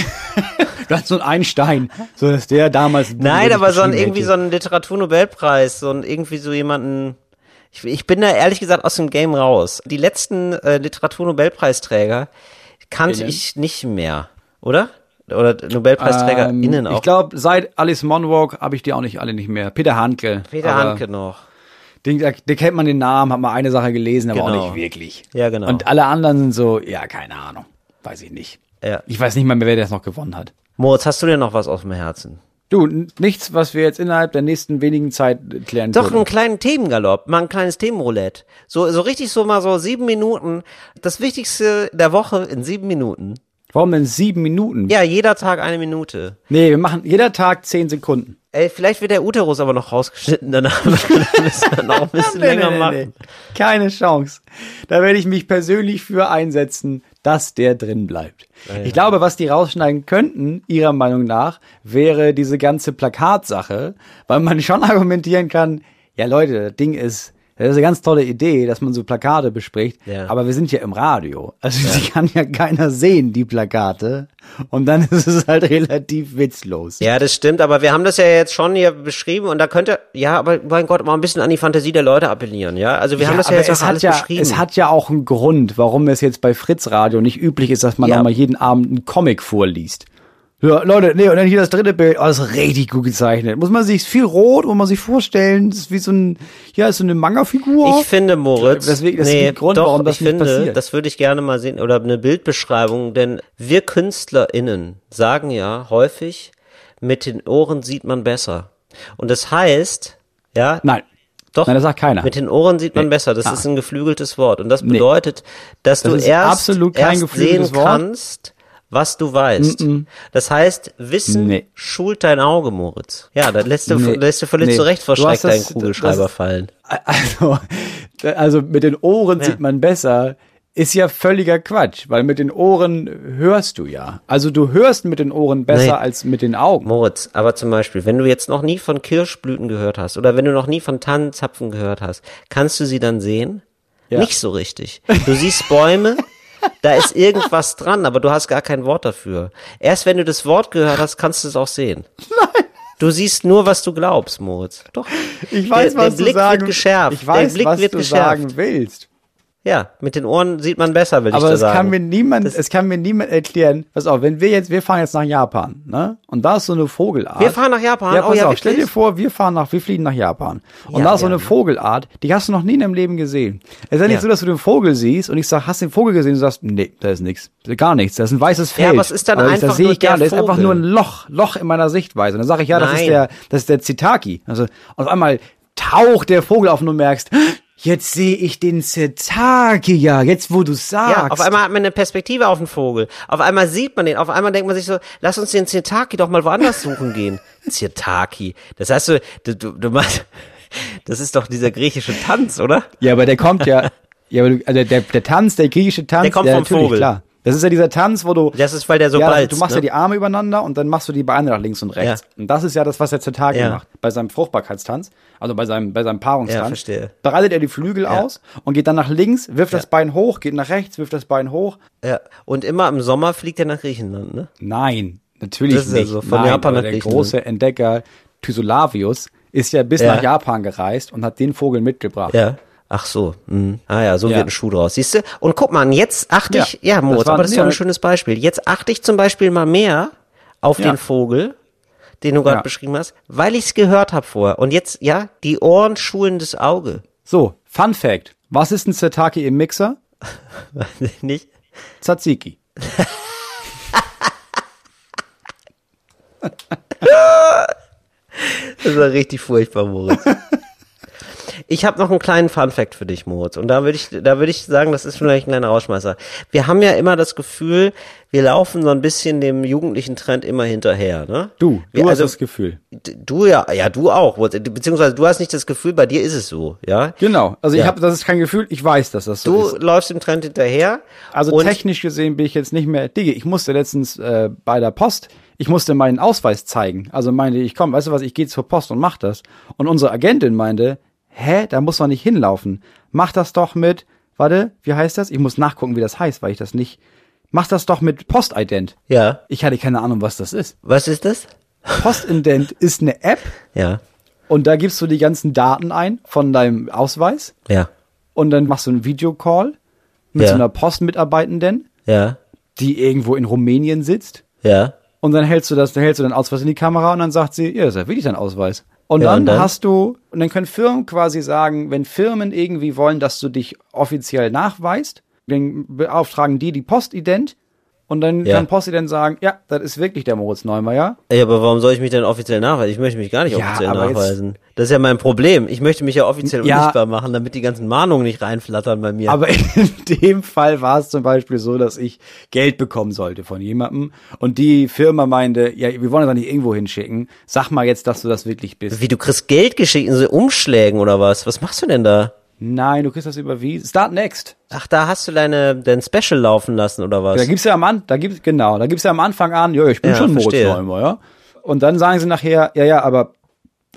Du hast so ein Einstein, so dass der damals. Nein, aber so ein irgendwie hätte. so ein Literaturnobelpreis, so ein irgendwie so jemanden. Ich, ich bin da ehrlich gesagt aus dem Game raus. Die letzten äh, Literaturnobelpreisträger kannte Innen? ich nicht mehr, oder? Oder NobelpreisträgerInnen Ähm, auch. Ich glaube, seit Alice Monroe habe ich die auch nicht alle nicht mehr. Peter Handke. Peter Handke noch. Den, der kennt man den Namen, hat mal eine Sache gelesen, aber Genau. auch nicht wirklich. Ja, genau. Und alle anderen sind so, ja, keine Ahnung. Weiß ich nicht. Ja. Ich weiß nicht mal mehr, wer das noch gewonnen hat. Moritz, hast du denn noch was auf dem Herzen? Du, nichts, was wir jetzt innerhalb der nächsten wenigen Zeit klären Doch, können. einen kleinen Themengalopp, mal ein kleines Themenroulette. So, so richtig so mal so sieben Minuten. Das Wichtigste der Woche in sieben Minuten. Warum denn sieben Minuten? Ja, jeder Tag eine Minute. Nee, wir machen jeder Tag zehn Sekunden. Ey, vielleicht wird der Uterus aber noch rausgeschnitten, danach müssen wir noch ein bisschen länger machen. Keine Chance. Da werde ich mich persönlich für einsetzen, dass der drin bleibt. Ich glaube, was die rausschneiden könnten, ihrer Meinung nach, wäre diese ganze Plakatsache, weil man schon argumentieren kann, ja Leute, das Ding ist, das ist eine ganz tolle Idee, dass man so Plakate bespricht, Ja. aber wir sind ja im Radio. Also die kann ja keiner sehen, die Plakate. Und dann ist es halt relativ witzlos. Ja, das stimmt, aber wir haben das ja jetzt schon hier beschrieben und da könnte, ja, aber mein Gott, mal ein bisschen an die Fantasie der Leute appellieren, ja? Also wir haben das ja jetzt es auch hat alles ja, beschrieben. Es hat ja auch einen Grund, warum es jetzt bei Fritz Radio nicht üblich ist, dass man Ja. auch mal jeden Abend einen Comic vorliest. Ja, Leute, nee, und dann hier das dritte Bild, oh, das ist richtig gut gezeichnet. Muss man sich, ist viel rot, muss man sich vorstellen, das ist wie so ein, ja, ist so eine Manga-Figur. Ich finde, Moritz, Deswegen- das ist nee, der Grund, doch, warum das ich finde, passiert. das würde ich gerne mal sehen, oder eine Bildbeschreibung, denn wir KünstlerInnen sagen ja häufig, mit den Ohren sieht man besser. Und das heißt, ja, Nein. doch, Nein, das sagt keiner. mit den Ohren sieht man Nee. besser. Das Ah. ist ein geflügeltes Wort. Und das bedeutet, dass Das du ist erst, absolut kein erst sehen Wort. kannst, was du weißt. Das heißt, Wissen Nee. schult dein Auge, Moritz. Ja, da lässt du, Nee. lässt du völlig Nee. zurecht vor Du Schreck deinen Kugelschreiber fallen. Also, also mit den Ohren sieht man besser, ist ja völliger Quatsch, weil mit den Ohren hörst du ja. Also du hörst mit den Ohren besser Nee. als mit den Augen. Moritz, aber zum Beispiel, wenn du jetzt noch nie von Kirschblüten gehört hast oder wenn du noch nie von Tannenzapfen gehört hast, kannst du sie dann sehen? Ja. Nicht so richtig. Du siehst Bäume, da ist irgendwas dran, aber du hast gar kein Wort dafür. Erst wenn du das Wort gehört hast, kannst du es auch sehen. Nein. Du siehst nur, was du glaubst, Moritz. Doch. Ich weiß, der, der was Blick du sagen wird geschärft. Ich weiß, der Blick was wird du geschärft. sagen willst. Ja, mit den Ohren sieht man besser, will ich Aber dir es sagen. kann mir niemand, es kann mir niemand erklären. Pass auf, wenn wir jetzt, wir fahren jetzt nach Japan, ne? Und da ist so eine Vogelart. Wir fahren nach Japan? Ja, Oh pass ja, auf, stell dir vor, wir fahren nach, wir fliegen nach Japan. Und Ja, da ist so eine ja. Vogelart, die hast du noch nie in deinem Leben gesehen. Es ist ja nicht so, dass du den Vogel siehst und ich sag, hast du den Vogel gesehen? Und du sagst, nee, da ist nichts. Gar nichts. Das ist ein weißes Feld. Ja, aber es ist dann Aber ich- einfach das sehe ich gar. Das ist einfach nur ein Loch, Loch in meiner Sichtweise. Und dann sage ich, ja, das ist Nein. der, das ist der Zitaki. Also, auf einmal taucht der Vogel auf und du merkst, jetzt sehe ich den Zitaki ja, jetzt wo du sagst. Ja, auf einmal hat man eine Perspektive auf den Vogel. Auf einmal sieht man den. Auf einmal denkt man sich so, lass uns den Zirtaki doch mal woanders suchen gehen. Zirtaki. Das heißt du, du, du, du machst, das ist doch dieser griechische Tanz, oder? Ja, aber der kommt ja, ja, aber du, also der, der Tanz, der griechische Tanz, Der kommt vom natürlich, Vogel. klar. Das ist ja dieser Tanz, wo du, Das ist, weil der so ja, balzt, du machst ne? ja die Arme übereinander und dann machst du die Beine nach links und rechts. Ja. Und das ist ja das, was der Zertagi Ja. macht. Bei seinem Fruchtbarkeitstanz, also bei seinem, bei seinem Paarungstanz. Ja, verstehe. Breitet er die Flügel Ja. aus und geht dann nach links, wirft das Bein hoch, geht nach rechts, wirft das Bein hoch. Ja. Und immer im Sommer fliegt er nach Griechenland, ne? Nein, natürlich Das ist nicht. so, von Nein, Japan nach der große Entdecker Thysolavius ist ja bis nach Japan gereist und hat den Vogel mitgebracht. Ja. Ach so. Mhm. Ah ja, so Ja. wird ein Schuh draus. Siehst du? Und guck mal, jetzt achte ich, ja, Ja, Moritz, das war- aber das ist ja, doch ein schönes Beispiel. Jetzt achte ich zum Beispiel mal mehr auf den Vogel, den du gerade beschrieben hast, weil ich es gehört habe vorher. Und jetzt, ja, die Ohren schulen das Auge. So, Fun Fact. Was ist ein Zertaki im Mixer? Nicht? Tzatziki. Das ja richtig furchtbar, Moritz. Ich habe noch einen kleinen Funfact für dich, Moritz. Und da würde ich, da würde ich sagen, das ist vielleicht ein kleiner Rausschmeißer. Wir haben ja immer das Gefühl, wir laufen so ein bisschen dem jugendlichen Trend immer hinterher, ne? Du, du wir, hast also, das Gefühl. Du ja, ja, du auch. Beziehungsweise du hast nicht das Gefühl, bei dir ist es so, ja? Genau. Also ich Ja. habe, das ist kein Gefühl, ich weiß, dass das so Du ist. läufst dem Trend hinterher. Also technisch gesehen bin ich jetzt nicht mehr, Digga, ich musste letztens äh, bei der Post, ich musste meinen Ausweis zeigen. Also meinte ich, komm, weißt du was, ich gehe zur Post und mach das. Und unsere Agentin meinte, hä, da muss man nicht hinlaufen. Mach das doch mit, warte, wie heißt das? Ich muss nachgucken, wie das heißt, weil ich das nicht, mach das doch mit Postident. Ja. Ich hatte keine Ahnung, was das ist. Was ist das? Postident ist eine App Ja. und da gibst du die ganzen Daten ein von deinem Ausweis Ja. und dann machst du einen Videocall mit Ja. so einer Postmitarbeitenden, Ja. die irgendwo in Rumänien sitzt Ja. und dann hältst du das, dann hältst du deinen Ausweis in die Kamera und dann sagt sie, ja, das ist ja wirklich dein Ausweis. Und, Ja, dann, dann? hast du, und dann können Firmen quasi sagen, wenn Firmen irgendwie wollen, dass du dich offiziell nachweist, dann beauftragen die die Postident und dann Ja. kann Postident sagen, ja, das ist wirklich der Moritz Neumeier. Ey, aber warum soll ich mich denn offiziell nachweisen? Ich möchte mich gar nicht Ja, offiziell jetzt- nachweisen. Das ist ja mein Problem. Ich möchte mich ja offiziell Ja. unsichtbar machen, damit die ganzen Mahnungen nicht reinflattern bei mir. Aber in dem Fall war es zum Beispiel so, dass ich Geld bekommen sollte von jemandem und die Firma meinte, ja, wir wollen das nicht irgendwo hinschicken. Sag mal jetzt, dass du das wirklich bist. Wie, du kriegst Geld geschickt in so Umschlägen oder was? Was machst du denn da? Nein, du kriegst das überwiesen. Start next. Ach, da hast du deine, dein Special laufen lassen oder was? Da gibt's ja am An da gibt's genau, da gibt's ja am Anfang an, ja, ich bin Ja, schon Moritz verstehe. Neumer, ja. Und dann sagen sie nachher, ja, ja, aber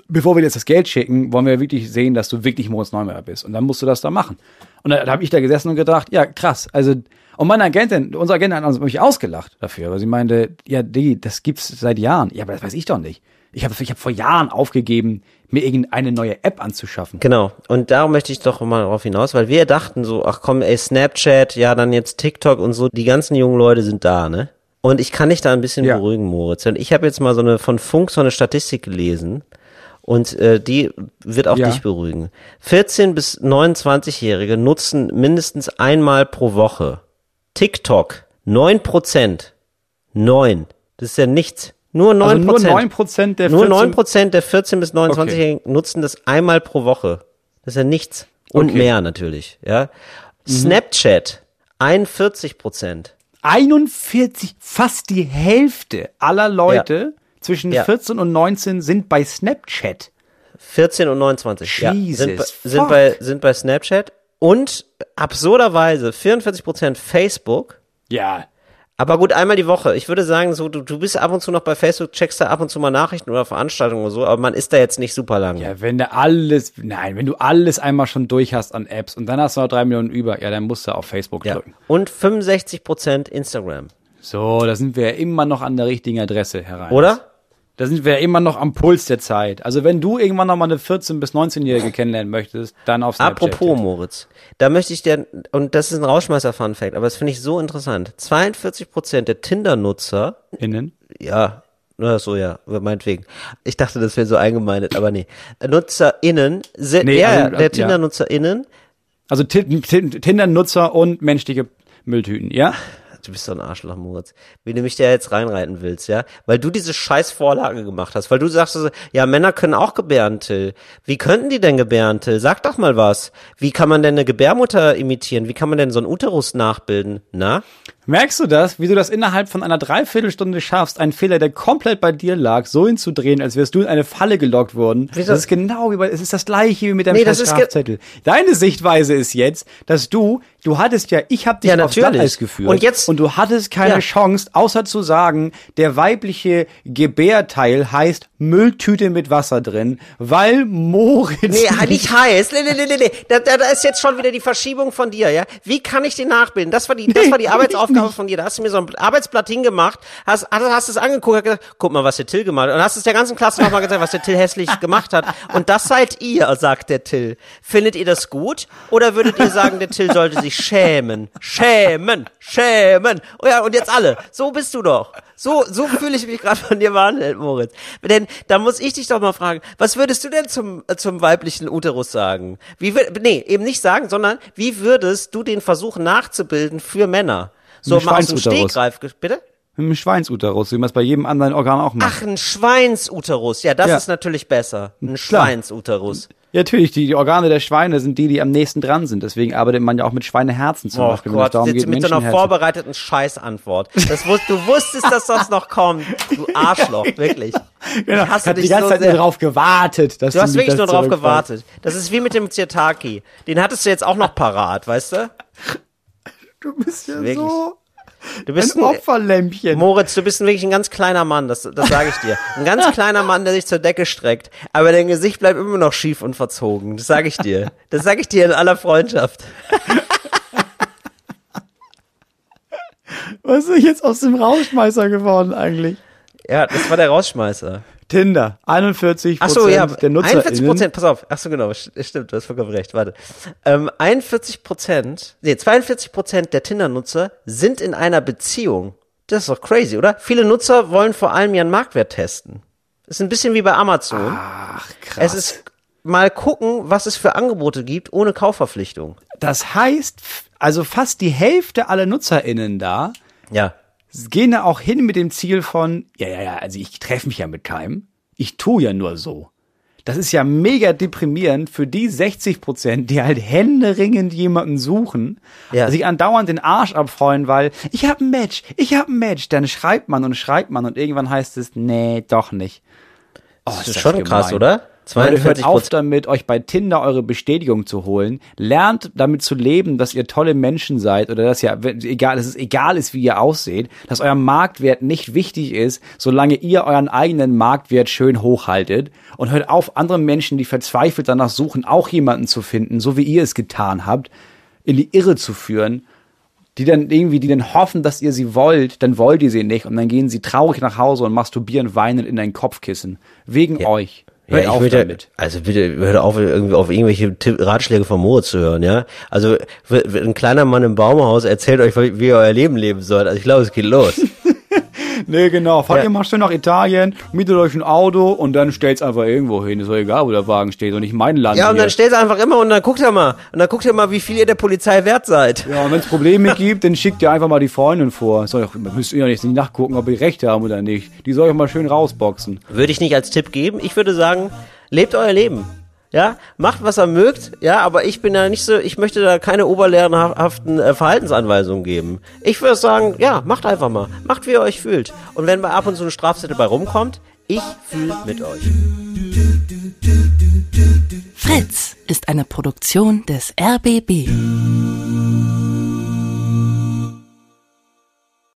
bevor wir dir jetzt das Geld schicken, wollen wir wirklich sehen, dass du wirklich Moritz Neumeier bist. Und dann musst du das da machen. Und da, da habe ich da gesessen und gedacht, ja, krass. Also, und meine Agentin, unsere Agentin hat uns mich ausgelacht dafür, weil sie meinte, ja, die, das gibt's seit Jahren. Ja, aber das weiß ich doch nicht. Ich habe ich hab vor Jahren aufgegeben, mir irgendeine neue App anzuschaffen. Genau. Und darum möchte ich doch mal darauf hinaus, weil wir dachten so, ach komm, ey, Snapchat, ja, dann jetzt TikTok und so, die ganzen jungen Leute sind da, ne? Und ich kann dich da ein bisschen Ja. beruhigen, Moritz. Und ich habe jetzt mal so eine von Funk so eine Statistik gelesen. Und äh, die wird auch Ja. dich beruhigen. 14 bis 29-Jährige nutzen mindestens einmal pro Woche TikTok. 9 Prozent. 9. Das ist ja nichts. Nur 9 Also nur Prozent. 9 Prozent der Nur 14 9 Prozent der 14 bis 29-Jährigen nutzen das einmal pro Woche. Das ist ja nichts. Und Okay. Mhm. mehr natürlich, ja. Snapchat, 41 Prozent. 41, fast die Hälfte aller Leute zwischen Ja. 14 und 19 sind bei Snapchat. 14 und 29. ja, Jesus, sind, bei, sind, fuck. bei, sind bei Snapchat. Und absurderweise 44 Prozent Facebook. Ja. Aber gut, einmal die Woche. Ich würde sagen, so, du, du bist ab und zu noch bei Facebook, checkst da ab und zu mal Nachrichten oder Veranstaltungen oder so, aber man ist da jetzt nicht super lang. Ja, wenn du alles, nein, wenn du alles einmal schon durch hast an Apps und dann hast du noch drei Millionen über, ja, dann musst du auf Facebook Ja. drücken. Und 65 Prozent Instagram. So, da sind wir ja immer noch an der richtigen Adresse herein. Oder? Da sind wir ja immer noch am Puls der Zeit. Also wenn du irgendwann noch mal eine 14- bis 19-Jährige kennenlernen möchtest, dann auf Snapchat. Apropos Moritz, da möchte ich dir, und das ist ein Rauschmeißer-Fun-Fact, aber das finde ich so interessant. 42 Prozent der Tinder-Nutzer Innen. Ja, na so ja, meinetwegen. Ich dachte, das wäre so eingemeindet, aber nee. NutzerInnen, sind, Nee, ja, also, äh, der ja. Tinder-NutzerInnen, Also Tin- Tin- Tinder-Nutzer und menschliche Mülltüten, ja? Du bist so ein Arschloch, Moritz, wie du mich da jetzt reinreiten willst, ja? Weil du diese scheiß Vorlage gemacht hast, weil du sagst, so, ja, Männer können auch gebären, Till. Wie könnten die denn gebären, Till? Sag doch mal was. Wie kann man denn eine Gebärmutter imitieren? Wie kann man denn so einen Uterus nachbilden? Na? Merkst du das, wie du das innerhalb von einer Dreiviertelstunde schaffst, einen Fehler, der komplett bei dir lag, so hinzudrehen, als wärst du in eine Falle gelockt worden? Wieso? Das ist genau wie bei, es ist das gleiche wie mit deinem Nee, Strafzettel. Deine Sichtweise ist jetzt, dass du, du hattest ja, ich habe dich Ja, aufs. Glatteis geführt. Und jetzt- und du hattest keine Ja. Chance, außer zu sagen, der weibliche Gebärteil heißt Mülltüte mit Wasser drin, weil Moritz Nee, nicht heiß. Nee, nee, nee, nee, nee. Da, da, da ist jetzt schon wieder die Verschiebung von dir, ja? Wie kann ich den nachbilden? Das war die, das war die Arbeitsaufgabe nicht. von dir. Da hast du mir so ein Arbeitsblatt hingemacht, hast, hast, hast es angeguckt, hast gesagt, guck mal, was der Till gemacht hat. Und hast es der ganzen Klasse nochmal gesagt, was der Till hässlich gemacht hat. Und das seid ihr, sagt der Till. Findet ihr das gut? Oder würdet ihr sagen, der Till sollte sich schämen? Schämen, schämen. Oh ja, und jetzt alle. So bist du doch. So, so fühle ich mich gerade von dir behandelt, Moritz. Denn da muss ich dich doch mal fragen, was würdest du denn zum, äh, zum weiblichen Uterus sagen? Wie nee, eben nicht sagen, sondern wie würdest du den versuchen nachzubilden für Männer? So Ein mal aus dem. Stegreif, bitte? mit einem Schweinsuterus, wie man es bei jedem anderen Organ auch macht. Ach, ein Schweinsuterus. Ja, das Ja. ist natürlich besser. Ein Klar. Schweinsuterus. Ja, natürlich, die, die Organe der Schweine sind die, die am nächsten dran sind. Deswegen arbeitet man ja auch mit Schweineherzen zum Oh Beispiel, Gott, darum jetzt geht, mit so einer vorbereiteten Scheißantwort. Das wus du wusstest, dass das noch kommt. Du Arschloch, wirklich. Genau, Ich hasse hat die dich ganze so Zeit nur drauf gewartet. Dass Du hast wirklich nur drauf gewartet. Das ist wie mit dem Zirtaki. Den hattest du jetzt auch noch parat, weißt du? Du bist ja Wirklich. so Du bist ein ein, Opferlämpchen. Moritz, du bist wirklich ein ganz kleiner Mann, das, das sage ich dir. Ein ganz kleiner Mann, der sich zur Decke streckt, aber dein Gesicht bleibt immer noch schief und verzogen. Das sage ich dir. Das sage ich dir in aller Freundschaft. Was ist jetzt aus dem Rausschmeißer geworden eigentlich? Ja, das war der Rausschmeißer. Tinder, 41 Ach so, ja, der Nutzer 41 Prozent, pass auf, ach so genau, st- stimmt, du hast vollkommen recht, warte. Ähm, 41 Prozent, nee, 42 Prozent der Tinder-Nutzer sind in einer Beziehung. Das ist doch crazy, oder? Viele Nutzer wollen vor allem ihren Marktwert testen. Das ist ein bisschen wie bei Amazon. Ach, krass. es ist mal gucken, was es für Angebote gibt, ohne Kaufverpflichtung. das heißt, also fast die Hälfte aller NutzerInnen da Ja. Gehen da auch hin mit dem Ziel von, ja, ja, ja, also ich treffe mich ja mit keinem. Ich tu ja nur so. Das ist ja mega deprimierend für die 60 Prozent, die halt händeringend jemanden suchen, Ja. sich andauernd den Arsch abfreuen, weil ich habe ein Match, ich habe ein Match. Dann schreibt man und schreibt man und irgendwann heißt es, nee, doch nicht. Oh, Das ist schon krass, oder? Leute, hört 42 auf damit, euch bei Tinder eure Bestätigung zu holen. Lernt damit zu leben, dass ihr tolle Menschen seid oder dass ja wenn- egal, dass es egal ist, wie ihr ausseht, dass euer Marktwert nicht wichtig ist, solange ihr euren eigenen Marktwert schön hochhaltet und hört auf, andere Menschen, die verzweifelt danach suchen, auch jemanden zu finden, so wie ihr es getan habt, in die Irre zu führen, die dann irgendwie, die dann hoffen, dass ihr sie wollt, dann wollt ihr sie nicht und dann gehen sie traurig nach Hause und masturbieren weinend in ein Kopfkissen. Wegen euch. Hört ja, auf ich würde, damit. also bitte, hört auf, irgendwie auf irgendwelche Tipp, Ratschläge von Moritz zu hören, ja. Also, ein kleiner Mann im Baumhaus erzählt euch, wie ihr euer Leben leben sollt. Also, ich glaube, es geht los. Nee, genau. Fahrt Ja. ihr mal schön nach Italien, mietet euch ein Auto und dann stellt's einfach irgendwo hin. Ist doch egal, wo der Wagen steht und nicht mein Land Ja, und hier. dann stellt einfach immer und dann guckt ihr mal. Und dann guckt ihr mal, wie viel ihr der Polizei wert seid. Ja, und wenn es Probleme gibt, dann schickt ihr einfach mal die Freundin vor. Soll doch, müsst ihr ja nicht nachgucken, ob die Recht haben oder nicht. Die soll euch mal schön rausboxen. Würde ich nicht als Tipp geben. Ich würde sagen, lebt euer Leben. Ja, macht was ihr mögt, ja, aber ich bin da nicht so, ich möchte da keine oberlehrerhaften äh, Verhaltensanweisungen geben. Ich würde sagen, ja, macht einfach mal. Macht, wie ihr euch fühlt. Und wenn ab und zu eine Strafzettel bei rumkommt, ich fühle mit euch. Fritz ist eine Produktion des RBB.